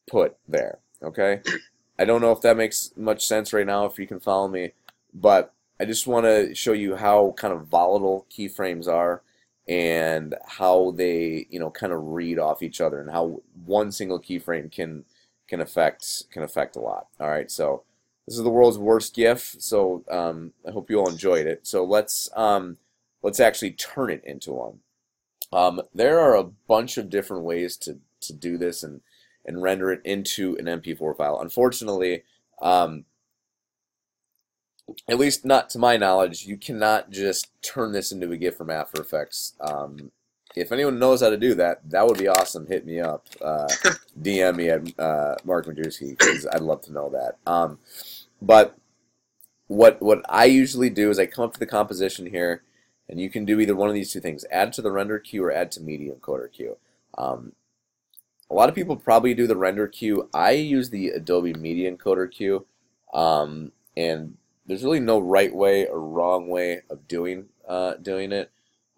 S2: put there, okay? I don't know if that makes much sense right now, if you can follow me, but I just want to show you how kind of volatile keyframes are and how they, you know, kind of read off each other and how one single keyframe can can affect can affect a lot. All right, so this is the world's worst GIF. So um, I hope you all enjoyed it. So let's um, let's actually turn it into one. Um, there are a bunch of different ways to to do this and and render it into an MP4 file. Unfortunately, um, at least not to my knowledge, you cannot just turn this into a GIF from After Effects. Um, if anyone knows how to do that, that would be awesome. Hit me up. Uh, DM me at uh, Mark Majewski because I'd love to know that. Um, but what what I usually do is I come up to the composition here, and you can do either one of these two things: add to the render queue or add to media encoder queue. Um, a lot of people probably do the render queue. I use the Adobe Media Encoder queue, um, and there's really no right way or wrong way of doing uh, doing it.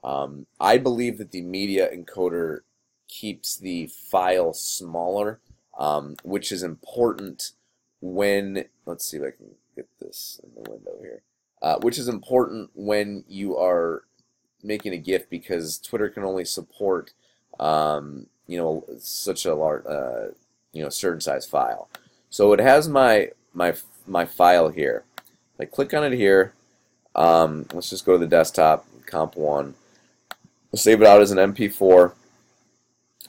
S2: Um, I believe that the media encoder keeps the file smaller, um, which is important when, let's see if I can get this in the window here, uh, which is important when you are making a GIF because Twitter can only support, um, you know, such a large, uh, you know, certain size file. So it has my, my, my file here. I click on it here. Um, let's just go to the desktop, comp one. We'll save it out as an MP4.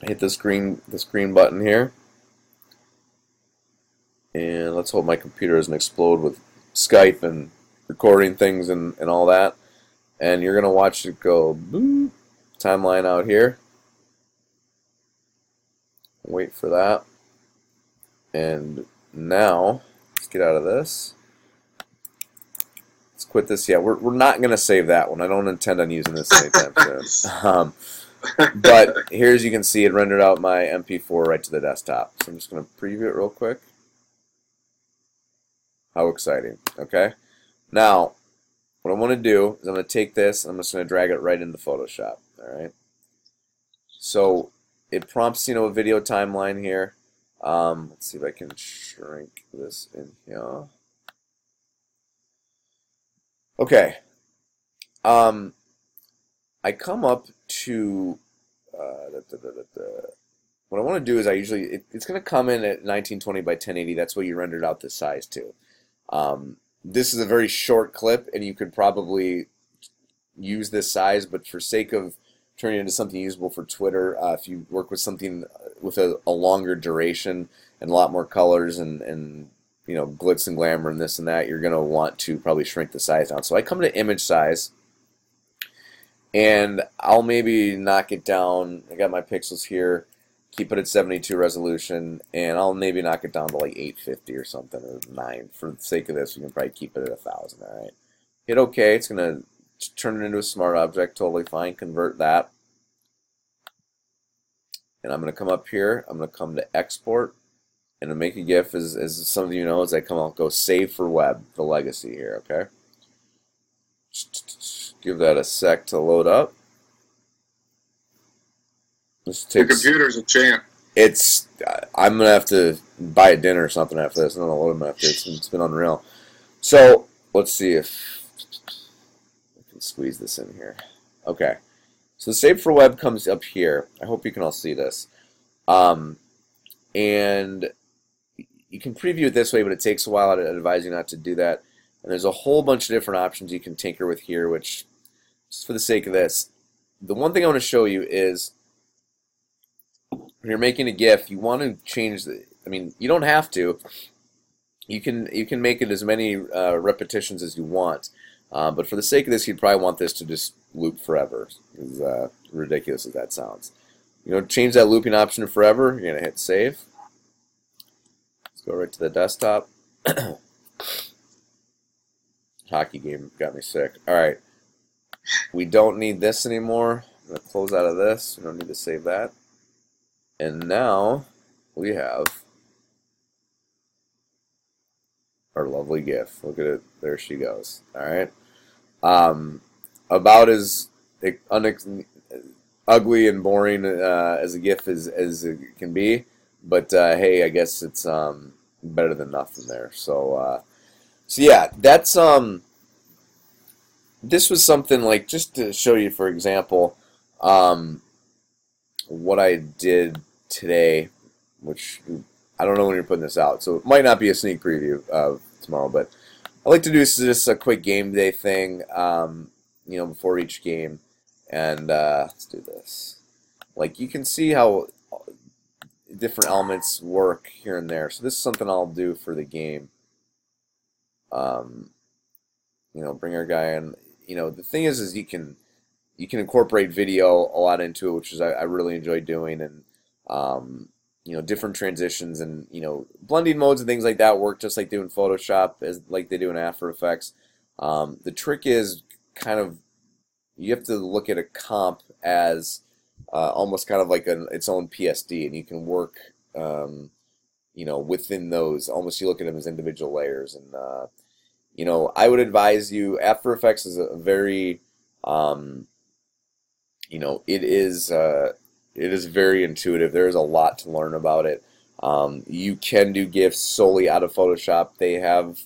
S2: Hit this green this green button here. And let's hope my computer doesn't explode with Skype and recording things and, and all that. And you're to watch it go boop, timeline out here. Wait for that. And now, let's get out of this quit this yet. We're, we're not going to save that one. I don't intend on using this anytime soon. Um, but here, as you can see, it rendered out my MP4 right to the desktop. So I'm just going to preview it real quick. How exciting. Okay. Now, what I want to do is I'm going to take this and I'm just going to drag it right into Photoshop. All right. So it prompts, you know, a video timeline here. Um, let's see if I can shrink this in here. Okay. Um, I come up to uh, da, da, da, what I want to do is I usually it, it's going to come in at 1920 by 1080. That's what you rendered out the size to. Um, this is a very short clip, and you could probably use this size, but for sake of turning it into something usable for Twitter, uh, if you work with something with a, a longer duration and a lot more colors and, and you know glitz and glamour and this and that, you're going to want to probably shrink the size down. So I come to image size, and I'll maybe knock it down. I got my pixels here keep it at 72 resolution, and I'll maybe knock it down to like 850 or something, or 9. For the sake of this, we can probably keep it at 1000, alright? Hit OK, it's going to turn it into a smart object, totally fine, convert that. And I'm going to come up here, I'm going to come to export, and to make a GIF, as, as some of you know, as I come out, go save for web, the legacy here, okay? Give that a sec to load up.
S1: This takes, the computer's a champ.
S2: It's. I'm gonna have to buy a dinner or something after this. I don't know what I'm gonna have to. It's, it's been unreal. So let's see if I can squeeze this in here. Okay. So the save for web comes up here. I hope you can all see this. Um, and you can preview it this way, but it takes a while. I'd advise you not to do that. And there's a whole bunch of different options you can tinker with here, which, just for the sake of this, the one thing I want to show you is when you're making a GIF, you want to change the. I mean, you don't have to. You can you can make it as many uh, repetitions as you want, uh, but for the sake of this, you'd probably want this to just loop forever. As uh, ridiculous as that sounds, you know, change that looping option to forever. You're gonna hit save. Go right to the desktop. Hockey game got me sick. All right, we don't need this anymore. I'm gonna close out of this. We don't need to save that. And now we have our lovely GIF. Look at it. There she goes. All right. Um, about as ugly and boring uh, as a GIF as, as it can be. But uh, hey, I guess it's um, better than nothing there. So, uh, so yeah, that's um, this was something like just to show you, for example, um, what I did today, which I don't know when you're putting this out, so it might not be a sneak preview of tomorrow, but I like to do just a quick game day thing, um, you know, before each game, and uh, let's do this. Like you can see how different elements work here and there. So this is something I'll do for the game. Um, you know, bring our guy in. You know, the thing is, is you can you can incorporate video a lot into it, which is I, I really enjoy doing, and um, you know, different transitions and you know, blending modes and things like that work just like doing Photoshop as like they do in After Effects. Um, the trick is kind of you have to look at a comp as uh, almost kind of like an, its own PSD, and you can work, um, you know, within those. Almost you look at them as individual layers, and uh, you know, I would advise you. After Effects is a very, um, you know, it is. Uh, it is very intuitive. There is a lot to learn about it. Um, you can do GIFs solely out of Photoshop. They have,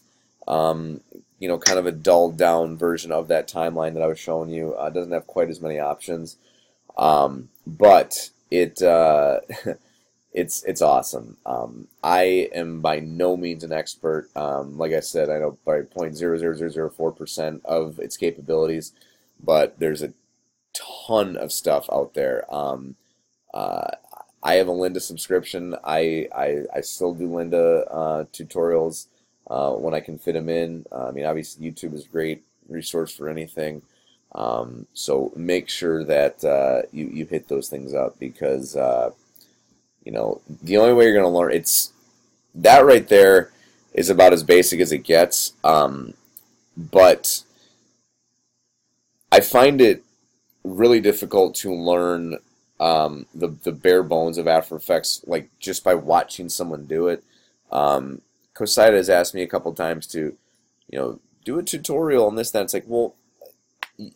S2: um, you know, kind of a dulled down version of that timeline that I was showing you. Uh, doesn't have quite as many options, um, but it uh, it's it's awesome. Um, I am by no means an expert. Um, like I said, I know by point zero zero zero zero four percent of its capabilities, but there's a ton of stuff out there. Um, uh, I have a Lynda subscription. I, I, I still do Lynda uh, tutorials uh, when I can fit them in. I mean, obviously, YouTube is a great resource for anything. Um, so make sure that uh, you, you hit those things up because, uh, you know, the only way you're going to learn, it's that right there is about as basic as it gets. Um, but I find it really difficult to learn um, the the bare bones of After Effects, like just by watching someone do it. Um, CoSIDA has asked me a couple times to, you know, do a tutorial on this. That it's like, well,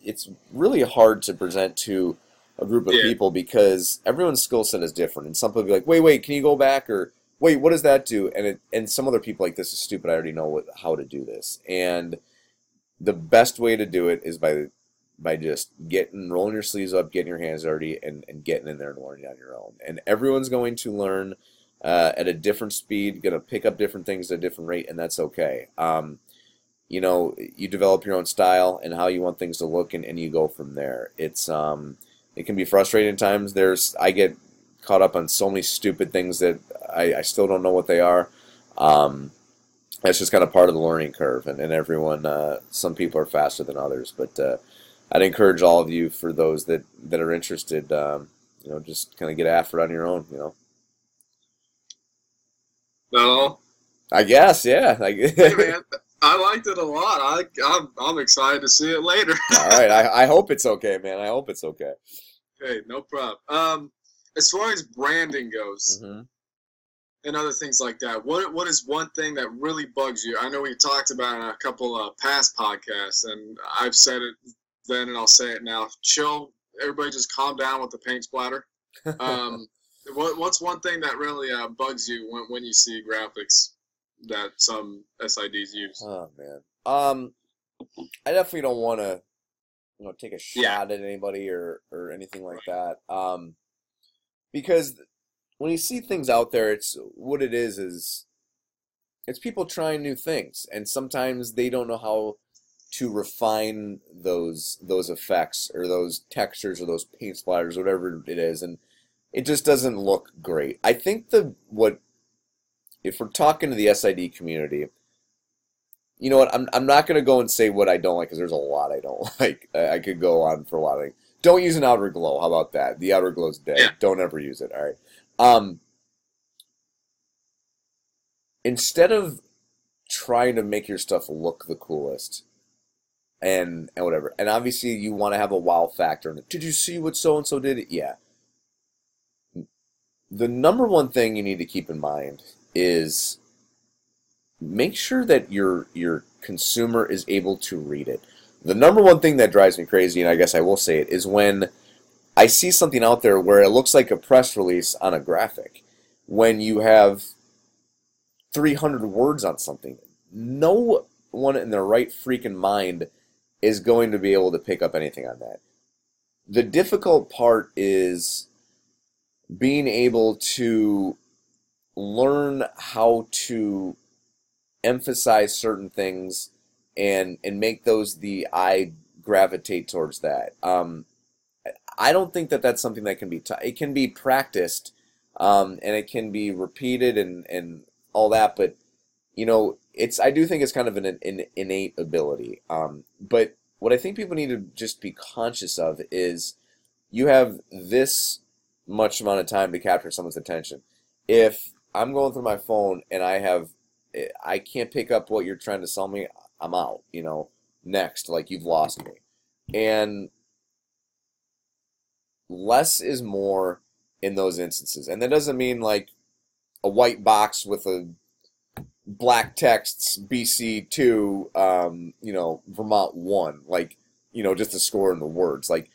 S2: it's really hard to present to a group of yeah. people because everyone's skill set is different, and some people be like, wait, wait, can you go back or wait, what does that do? And it, and some other people like this is stupid. I already know what, how to do this, and the best way to do it is by by just getting rolling your sleeves up, getting your hands dirty, and, and getting in there and learning on your own. And everyone's going to learn uh, at a different speed, going to pick up different things at a different rate, and that's okay. Um, you know, you develop your own style and how you want things to look, and, and you go from there. It's um, it can be frustrating at times. There's I get caught up on so many stupid things that I, I still don't know what they are. Um, that's just kind of part of the learning curve, and, and everyone, uh, some people are faster than others, but uh, I'd encourage all of you for those that that are interested, um, you know, just kind of get after it on your own, you know.
S1: No.
S2: I guess, yeah. Like,
S1: hey man, I liked it a lot. I I'm, I'm excited to see it later.
S2: all right, I, I hope it's okay, man. I hope it's okay.
S1: Hey, no problem. Um, as far as branding goes,
S2: hmm
S1: and other things like that. What what is one thing that really bugs you? I know we talked about in a couple of past podcasts, and I've said it then, and I'll say it now. Chill, everybody, just calm down with the paint splatter. Um, what what's one thing that really uh, bugs you when when you see graphics that some SIDs use?
S2: Oh man. Um, I definitely don't want to, you know, take a shot
S1: Yeah.
S2: at anybody or or anything like that. Um, because when you see things out there, it's what it is is it's people trying new things, and sometimes they don't know how to refine those those effects or those textures or those paint splatters, whatever it is, and it just doesn't look great. I think the what if we're talking to the SID community, you know what? I'm, I'm not going to go and say what I don't like because there's a lot I don't like. I, I could go on for a lot of things. Don't use an outer glow. How about that? The outer glow's dead.
S1: Yeah.
S2: Don't ever use it. All right. Um, instead of trying to make your stuff look the coolest and and whatever, and obviously you want to have a wow factor. And did you see what so and so did? It? Yeah. The number one thing you need to keep in mind is make sure that your your consumer is able to read it. The number one thing that drives me crazy, and I guess I will say it, is when I see something out there where it looks like a press release on a graphic. When you have 300 words on something, no one in their right freaking mind is going to be able to pick up anything on that. The difficult part is being able to learn how to emphasize certain things and and make those the I gravitate towards that. Um, I don't think that that's something that can be ta it can be practiced um, and it can be repeated and and all that, but you know it's I do think it's kind of an, an innate ability. Um, but what I think people need to just be conscious of is you have this much amount of time to capture someone's attention. If I'm going through my phone and I have I can't pick up what you're trying to sell me, I'm out, you know. Next, like you've lost me. And less is more in those instances. And that doesn't mean like a white box with a black texts BC2 um, you know, Vermont 1, like, you know, just the score and the words. Like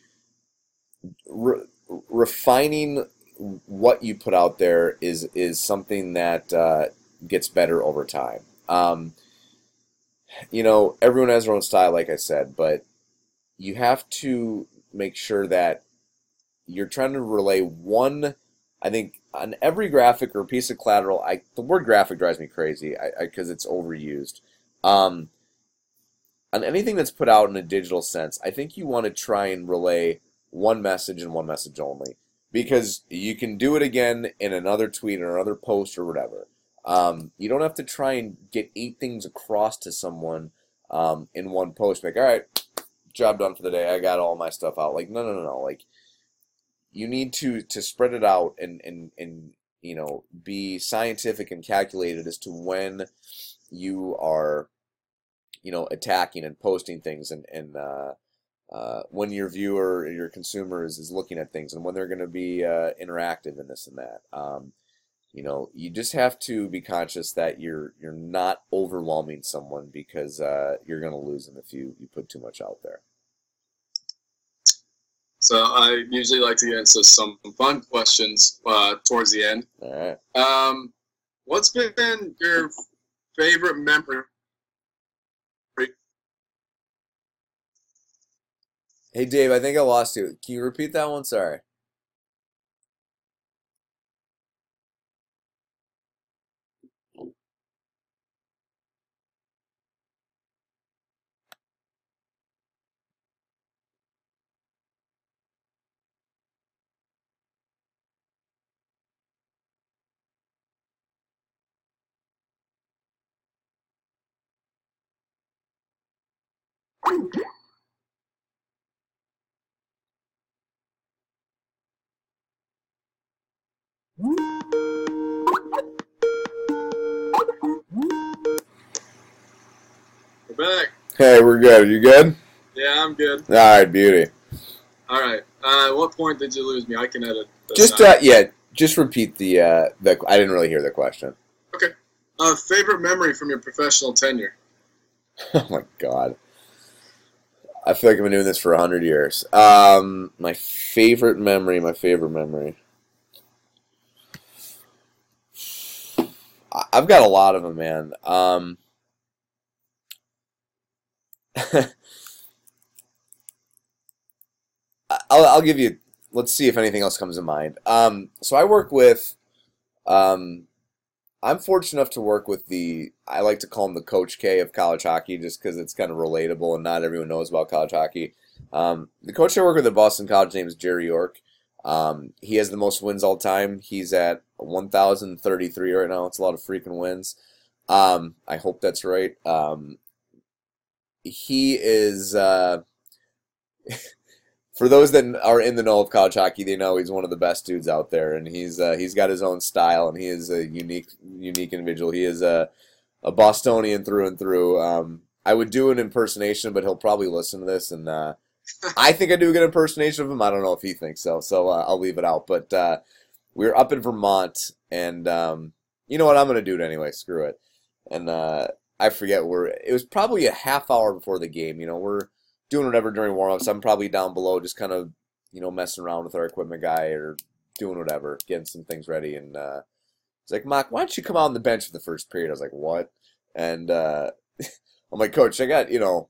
S2: re- refining what you put out there is is something that uh, gets better over time. Um, you know, everyone has their own style, like I said, but you have to make sure that you're trying to relay one. I think on every graphic or piece of collateral, I the word graphic drives me crazy because it's overused. Um, on anything that's put out in a digital sense, I think you want to try and relay one message and one message only because you can do it again in another tweet or another post or whatever. Um, you don't have to try and get eight things across to someone um, in one post. Like, all right, job done for the day. I got all my stuff out. Like, no, no, no, no. Like, you need to to spread it out and and and you know be scientific and calculated as to when you are you know attacking and posting things and and uh, uh, when your viewer or your consumer is, is looking at things and when they're going to be uh, interactive in this and that. Um, you know, you just have to be conscious that you're you're not overwhelming someone because uh, you're going to lose them if you you put too much out there.
S1: So I usually like to get into some fun questions uh, towards the end.
S2: All right.
S1: Um, what's been your favorite memory
S2: Hey, Dave, I think I lost you. Can you repeat that one? Sorry.
S1: We're back.
S2: Hey, we're good. You good?
S1: Yeah, I'm good.
S2: All right, beauty.
S1: All right. Uh, at what point did you lose me? I can edit.
S2: Just uh, yeah, just repeat the uh, the. I didn't really hear the question. Okay.
S1: Uh, favorite memory from your professional tenure?
S2: Oh my god. I feel like I've been doing this for a hundred years. Um, my favorite memory. My favorite memory. I've got a lot of them, man. Um, I'll, I'll give you. Let's see if anything else comes to mind. Um, so I work with. Um, I'm fortunate enough to work with the. I like to call him the Coach K of college hockey, just because it's kind of relatable and not everyone knows about college hockey. Um, the coach I work with at Boston College name is Jerry York. Um, he has the most wins all time. He's at 1,033 right now. It's a lot of freaking wins. Um, I hope that's right. Um, he is. Uh, for those that are in the know of college hockey, they know he's one of the best dudes out there, and he's uh, he's got his own style, and he is a unique unique individual. He is a a Bostonian through and through. Um, I would do an impersonation, but he'll probably listen to this, and uh, I think I do a good impersonation of him. I don't know if he thinks so, so uh, I'll leave it out. But uh, we were up in Vermont, and um, you know what? I'm gonna do it anyway. Screw it. And uh, I forget where it was. Probably a half hour before the game. You know, we're doing whatever during warm-ups. I'm probably down below, just kind of you know messing around with our equipment guy or doing whatever, getting some things ready. And uh, like, "Mark, why don't you come out on the bench for the first period?" I was like, "What?" And uh, I'm like, "Coach, I got you know,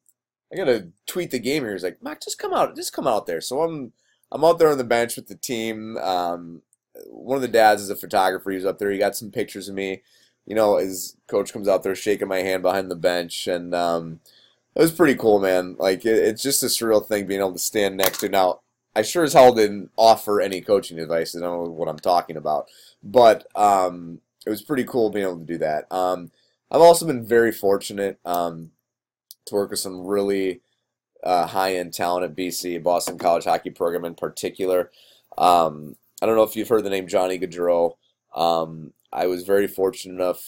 S2: I got to tweet the game here." He's like, "Mark, just come out, just come out there." So I'm I'm out there on the bench with the team. Um, one of the dads is a photographer. He's up there. He got some pictures of me. You know, his coach comes out there shaking my hand behind the bench, and um, it was pretty cool, man. Like it, it's just a surreal thing being able to stand next to. Now, I sure as hell didn't offer any coaching advice. I don't know what I'm talking about, but um, it was pretty cool being able to do that. Um, I've also been very fortunate um, to work with some really uh, high end talent at BC, Boston College Hockey Program in particular. Um, I don't know if you've heard the name Johnny Gaudreau. Um, I was very fortunate enough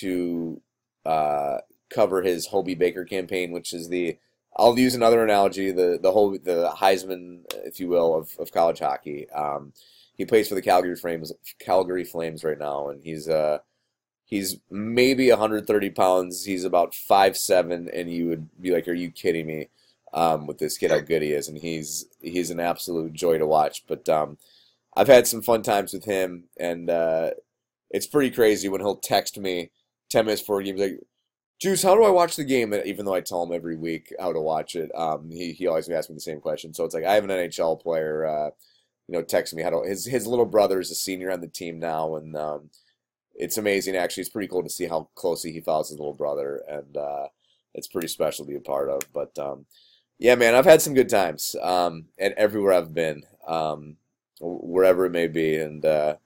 S2: to uh, cover his Hobey Baker campaign, which is the I'll use another analogy the the whole the Heisman, if you will, of, of college hockey. Um, he plays for the Calgary Flames Calgary Flames right now, and he's uh he's maybe 130 pounds. He's about five seven, and you would be like, "Are you kidding me?" Um, with this kid, how good he is, and he's he's an absolute joy to watch. But um, I've had some fun times with him, and uh, it's pretty crazy when he'll text me 10 minutes before a game, like, Juice, how do I watch the game? And even though I tell him every week how to watch it, um, he, he always asks me the same question. So it's like I have an NHL player, uh, you know, text me how to. His his little brother is a senior on the team now, and um, it's amazing. Actually, it's pretty cool to see how closely he follows his little brother, and uh, it's pretty special to be a part of. But um, yeah, man, I've had some good times um, at everywhere I've been, um, wherever it may be, and uh,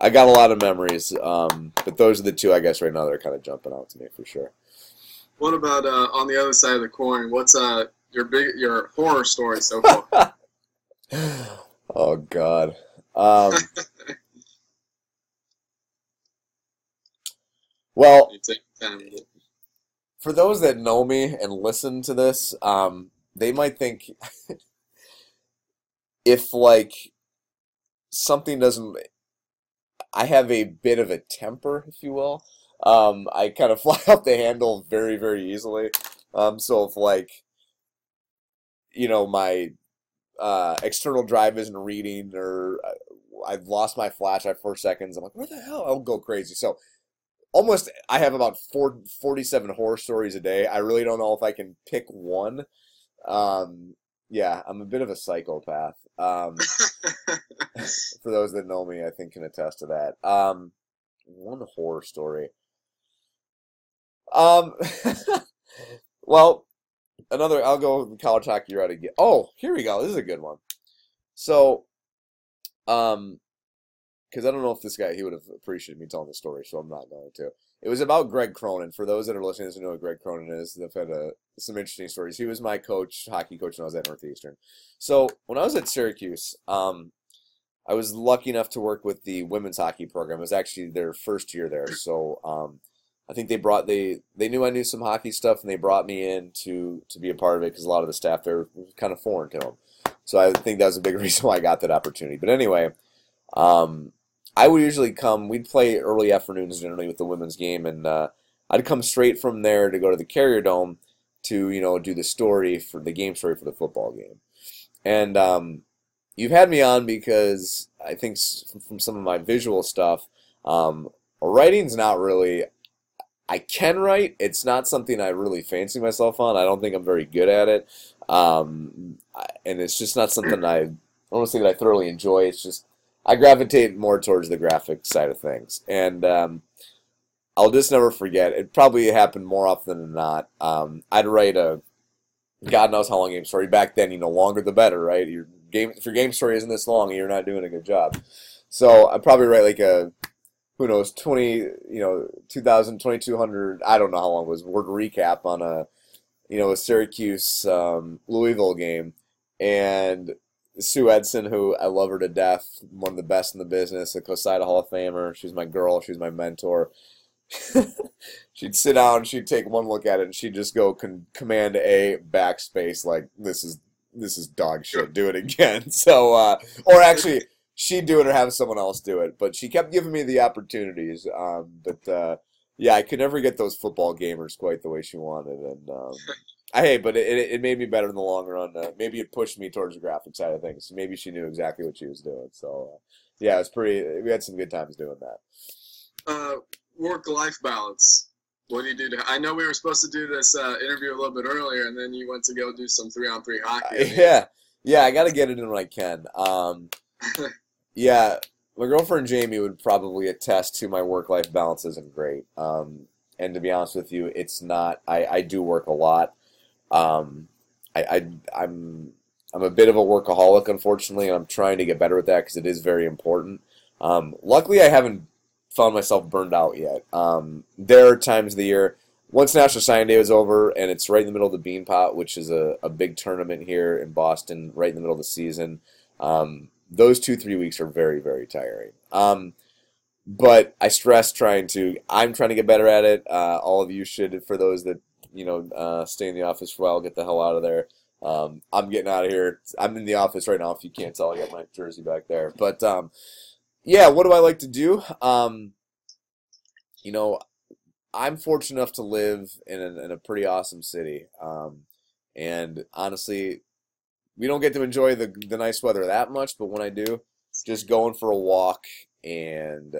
S2: I got a lot of memories. Um, but those are the two, I guess, right now that are kind of jumping out to me for sure.
S1: What about uh, on the other side of the coin? What's uh your big your horror story so far?
S2: oh God. well,
S1: You take time with it.
S2: for those that know me and listen to this, um, they might think if like something doesn't, I have a bit of a temper, if you will. Um, I kind of fly off the handle very, very easily. Um, so if like, you know, my uh, external drive isn't reading or uh, I've lost my flash at four seconds, I'm like, where the hell? I'll go crazy. So almost I have about four, 47 horror stories a day. I really don't know if I can pick one. Um, yeah, I'm a bit of a psychopath. Um, for those that know me, I think can attest to that. Um, one horror story. Um, well, another. I'll go with college hockey right again. Oh, here we go. This is a good one. So, um, because I don't know if this guy he would have appreciated me telling the story, so I'm not going to. It was about Greg Cronin. For those that are listening to know what Greg Cronin is, they've had a, some interesting stories. He was my coach, hockey coach, when I was at Northeastern. So when I was at Syracuse, um, I was lucky enough to work with the women's hockey program. It was actually their first year there, so um, I think they brought they they knew I knew some hockey stuff, and they brought me in to to be a part of it because a lot of the staff there was kind of foreign to them. So I think that was a big reason why I got that opportunity. But anyway, um, I would usually come. We'd play early afternoons generally with the women's game, and uh, I'd come straight from there to go to the Carrier Dome to you know do the story for the game story for the football game. And um, you've had me on because I think from some of my visual stuff, um, writing's not really. I can write. It's not something I really fancy myself on. I don't think I'm very good at it, um, and it's just not something I. I don't want to say that I thoroughly enjoy. It's just I gravitate more towards the graphic side of things, and um, I'll just never forget. It probably happened more often than not. Um, I'd write a God knows how long game story back then. You know, longer the better, right? Your game if your game story isn't this long, you're not doing a good job. So I'd probably write like a who knows 20 you know 2000 2200 i don't know how long it was word recap on a you know a syracuse um, louisville game and Sue Edson, who I love her to death, one of the best in the business, a COSIDA Hall of Famer. She's my girl. She's my mentor. she'd sit down, she'd take one look at it, and she'd just go con- command A backspace like this is this is dog shit. Do it again. So, uh, or actually, she'd do it or have someone else do it. But she kept giving me the opportunities. Um, but uh, yeah, I could never get those football gamers quite the way she wanted, and um, hey, but it, it made me better in the long run. Uh, maybe it pushed me towards the graphic side of things. Maybe she knew exactly what she was doing. So, uh, yeah, it's pretty. We had some good times doing that.
S1: Uh, work-life balance. What do you do? To, I know we were supposed to do this uh, interview a little bit earlier, and then you went to go do some three-on-three hockey.
S2: yeah, yeah, I got to get it in when I can. Um, yeah, my girlfriend Jamie would probably attest to my work-life balance isn't great. Um, and to be honest with you, it's not. I, I do work a lot. Um, I, I I'm I'm a bit of a workaholic, unfortunately, and I'm trying to get better at that because it is very important. Um, luckily, I haven't found myself burned out yet. Um, there are times of the year once National Signing Day is over and it's right in the middle of the Beanpot, which is a, a big tournament here in Boston, right in the middle of the season. Um, those two three weeks are very very tiring. Um, but I stress trying to. I'm trying to get better at it. Uh, all of you should. For those that you know, uh, stay in the office for a while, get the hell out of there. Um, I'm getting out of here. I'm in the office right now. If you can't tell, I got my jersey back there. But um, yeah, what do I like to do? Um, you know, I'm fortunate enough to live in a, in a pretty awesome city. Um, and honestly, we don't get to enjoy the the nice weather that much, but when I do, just going for a walk and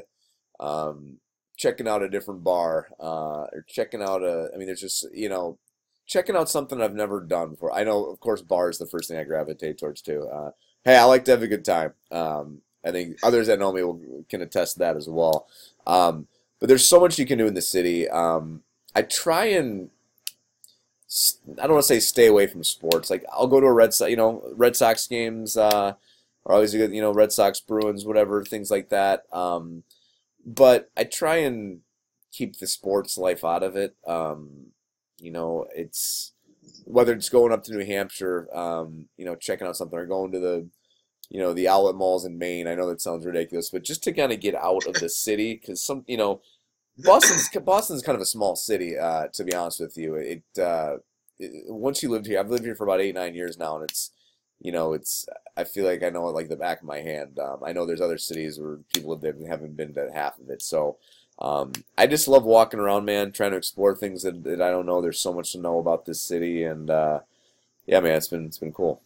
S2: um, checking out a different bar uh, or checking out a. I mean, there's just you know checking out something I've never done before. I know, of course, bar is the first thing I gravitate towards too. Uh, hey, I like to have a good time. Um, I think others that know me will, can attest to that as well. Um, but there's so much you can do in the city. Um, I try and I don't want to say stay away from sports. Like I'll go to a Red Sox, you know, Red Sox games, uh, or always a good, you know, Red Sox, Bruins, whatever, things like that. Um, but I try and keep the sports life out of it. Um, you know, it's whether it's going up to New Hampshire, um, you know, checking out something, or going to the, you know, the outlet malls in Maine. I know that sounds ridiculous, but just to kind of get out of the city, because some, you know, Boston's Boston's kind of a small city. Uh, to be honest with you, it, uh, it once you lived here, I've lived here for about eight nine years now, and it's you know, it's I feel like I know it like the back of my hand. Um, I know there's other cities where people have been, haven't been to half of it, so um, I just love walking around, man, trying to explore things that, that I don't know. There's so much to know about this city, and uh, yeah, man, it's been it's been cool.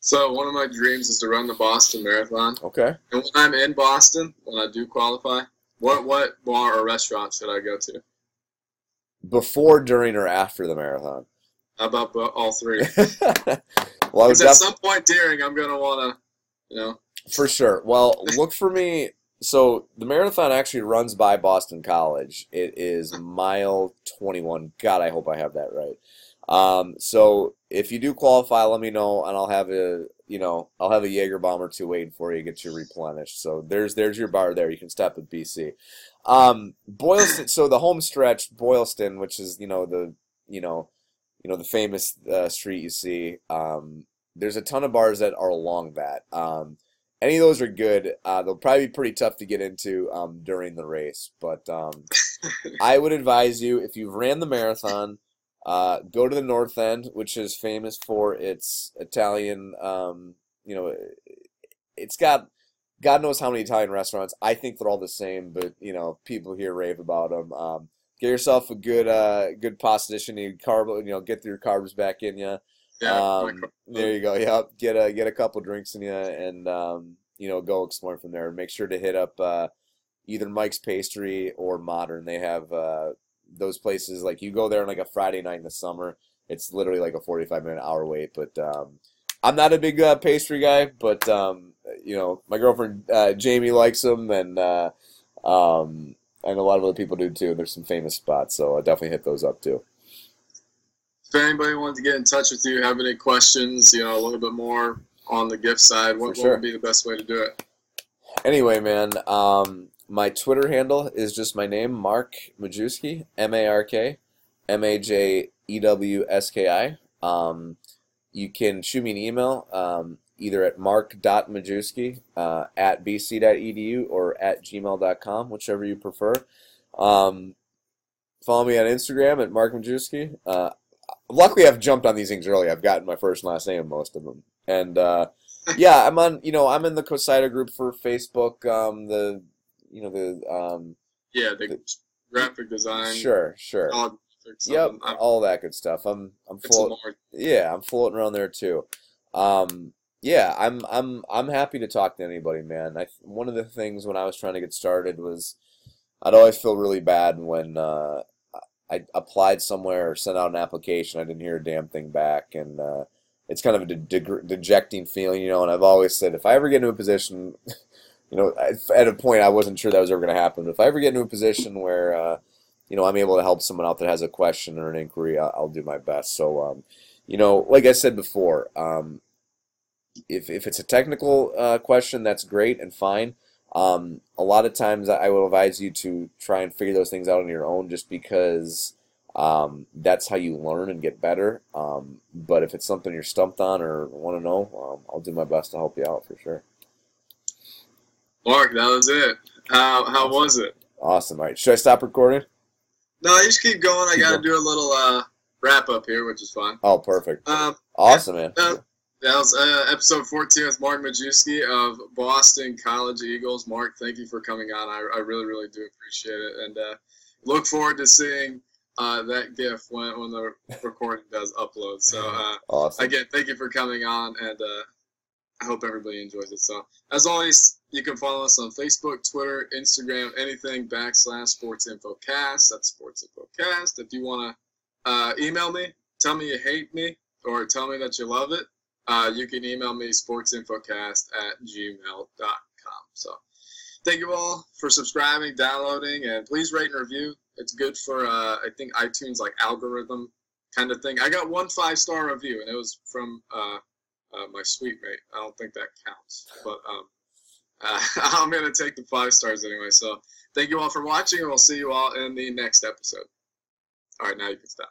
S1: So one of my dreams is to run the Boston Marathon.
S2: Okay.
S1: And when I'm in Boston, when I do qualify, what what bar or restaurant should I go to?
S2: Before, during, or after the marathon?
S1: How about all three?
S2: well,
S1: at
S2: def-
S1: some point during, I'm gonna wanna, you know,
S2: for sure. Well, look for me. So the marathon actually runs by Boston College. It is mile 21. God, I hope I have that right. Um, so if you do qualify, let me know, and I'll have a you know I'll have a Jaeger bomb or two waiting for you, get you replenished. So there's there's your bar there. You can stop at BC. Um, Boylston. So the home stretch, Boylston, which is you know the you know you know the famous uh, street you see. Um, there's a ton of bars that are along that. Um, any of those are good. Uh, they'll probably be pretty tough to get into um, during the race, but um, I would advise you if you've ran the marathon, uh, go to the North End, which is famous for its Italian. Um, you know, it's got God knows how many Italian restaurants. I think they're all the same, but you know, people here rave about them. Um, get yourself a good, uh, good pasta dish. You carb. You know, get your carbs back in you.
S1: yeah.
S2: Um, there you go. Yep. Get a get a couple drinks in you, and um, you know, go explore from there. Make sure to hit up uh, either Mike's Pastry or Modern. They have uh, those places. Like you go there on like a Friday night in the summer. It's literally like a forty-five minute hour wait. But um, I'm not a big uh, pastry guy, but um, you know, my girlfriend uh, Jamie likes them, and uh, um, and a lot of other people do too. There's some famous spots, so I definitely hit those up too.
S1: if anybody wanted to get in touch with you, have any questions, you know, a little bit more on the gift side, what,
S2: For
S1: what would be the best way to do it?
S2: Anyway, man, um, my Twitter handle is just my name, Mark Majewski, M A R K, M A J E W S K I. Um, you can shoot me an email um, either at mark.majewski uh, at bc.edu or at gmail.com, whichever you prefer. Um, follow me on Instagram at Mark Majewski. Uh, luckily, I've jumped on these things early. I've gotten my first and last name in most of them. And uh, yeah, I'm on. You know, I'm in the CoSIDA group for Facebook. Um, the you know the um,
S1: Yeah, the graphic design.
S2: sure, sure.
S1: dog
S2: Yep.
S1: I'm-
S2: all that good stuff. I'm I'm
S1: it's a
S2: float,
S1: more-
S2: yeah, I'm floating around there too. Um, yeah, I'm I'm I'm happy to talk to anybody, man. I one of the things when I was trying to get started was I'd always feel really bad when uh, I applied somewhere or sent out an application. I didn't hear a damn thing back, and uh, it's kind of a de- de- dejecting feeling, you know. And I've always said if I ever get into a position, you know, at- a point I wasn't sure that was ever going to happen. But if I ever get into a position where uh, you know I'm able to help someone out that has a question or an inquiry, I'll, I'll do my best. So, um, you know, like I said before, um, if if it's a technical uh, question, that's great and fine. Um, a lot of times, I will advise you to try and figure those things out on your own, just because um, that's how you learn and get better. Um, but if it's something you're stumped on or want to know, um, I'll do my best to help you out for sure.
S1: Mark, that was it. How how was it?
S2: Awesome. All right, should I stop recording?
S1: No, you just keep going. I got to do a little uh, wrap up here, which is fine.
S2: Oh, perfect.
S1: Um,
S2: Awesome, man.
S1: uh, that was uh, episode 14 with Mark Majewski of Boston College Eagles. Mark, thank you for coming on. I, I really, really do appreciate it. And uh, look forward to seeing uh, that GIF when, when the recording does upload. So, uh,
S2: Awesome.
S1: again, thank you for coming on, and uh, I hope everybody enjoys it. So, as always, you can follow us on Facebook, Twitter, Instagram, anything backslash Sports Infocast. That's Sports Infocast. If you want to uh, email me, tell me you hate me, or tell me that you love it, uh, you can email me sportsinfocast at gmail.com. So, thank you all for subscribing, downloading, and please rate and review. It's good for, uh, I think, iTunes like algorithm kind of thing. I got one five star review, and it was from uh, uh, my sweet mate. I don't think that counts, but um, uh, I'm gonna take the five stars anyway. So thank you all for watching, and we'll see you all in the next episode. All right, now you can stop.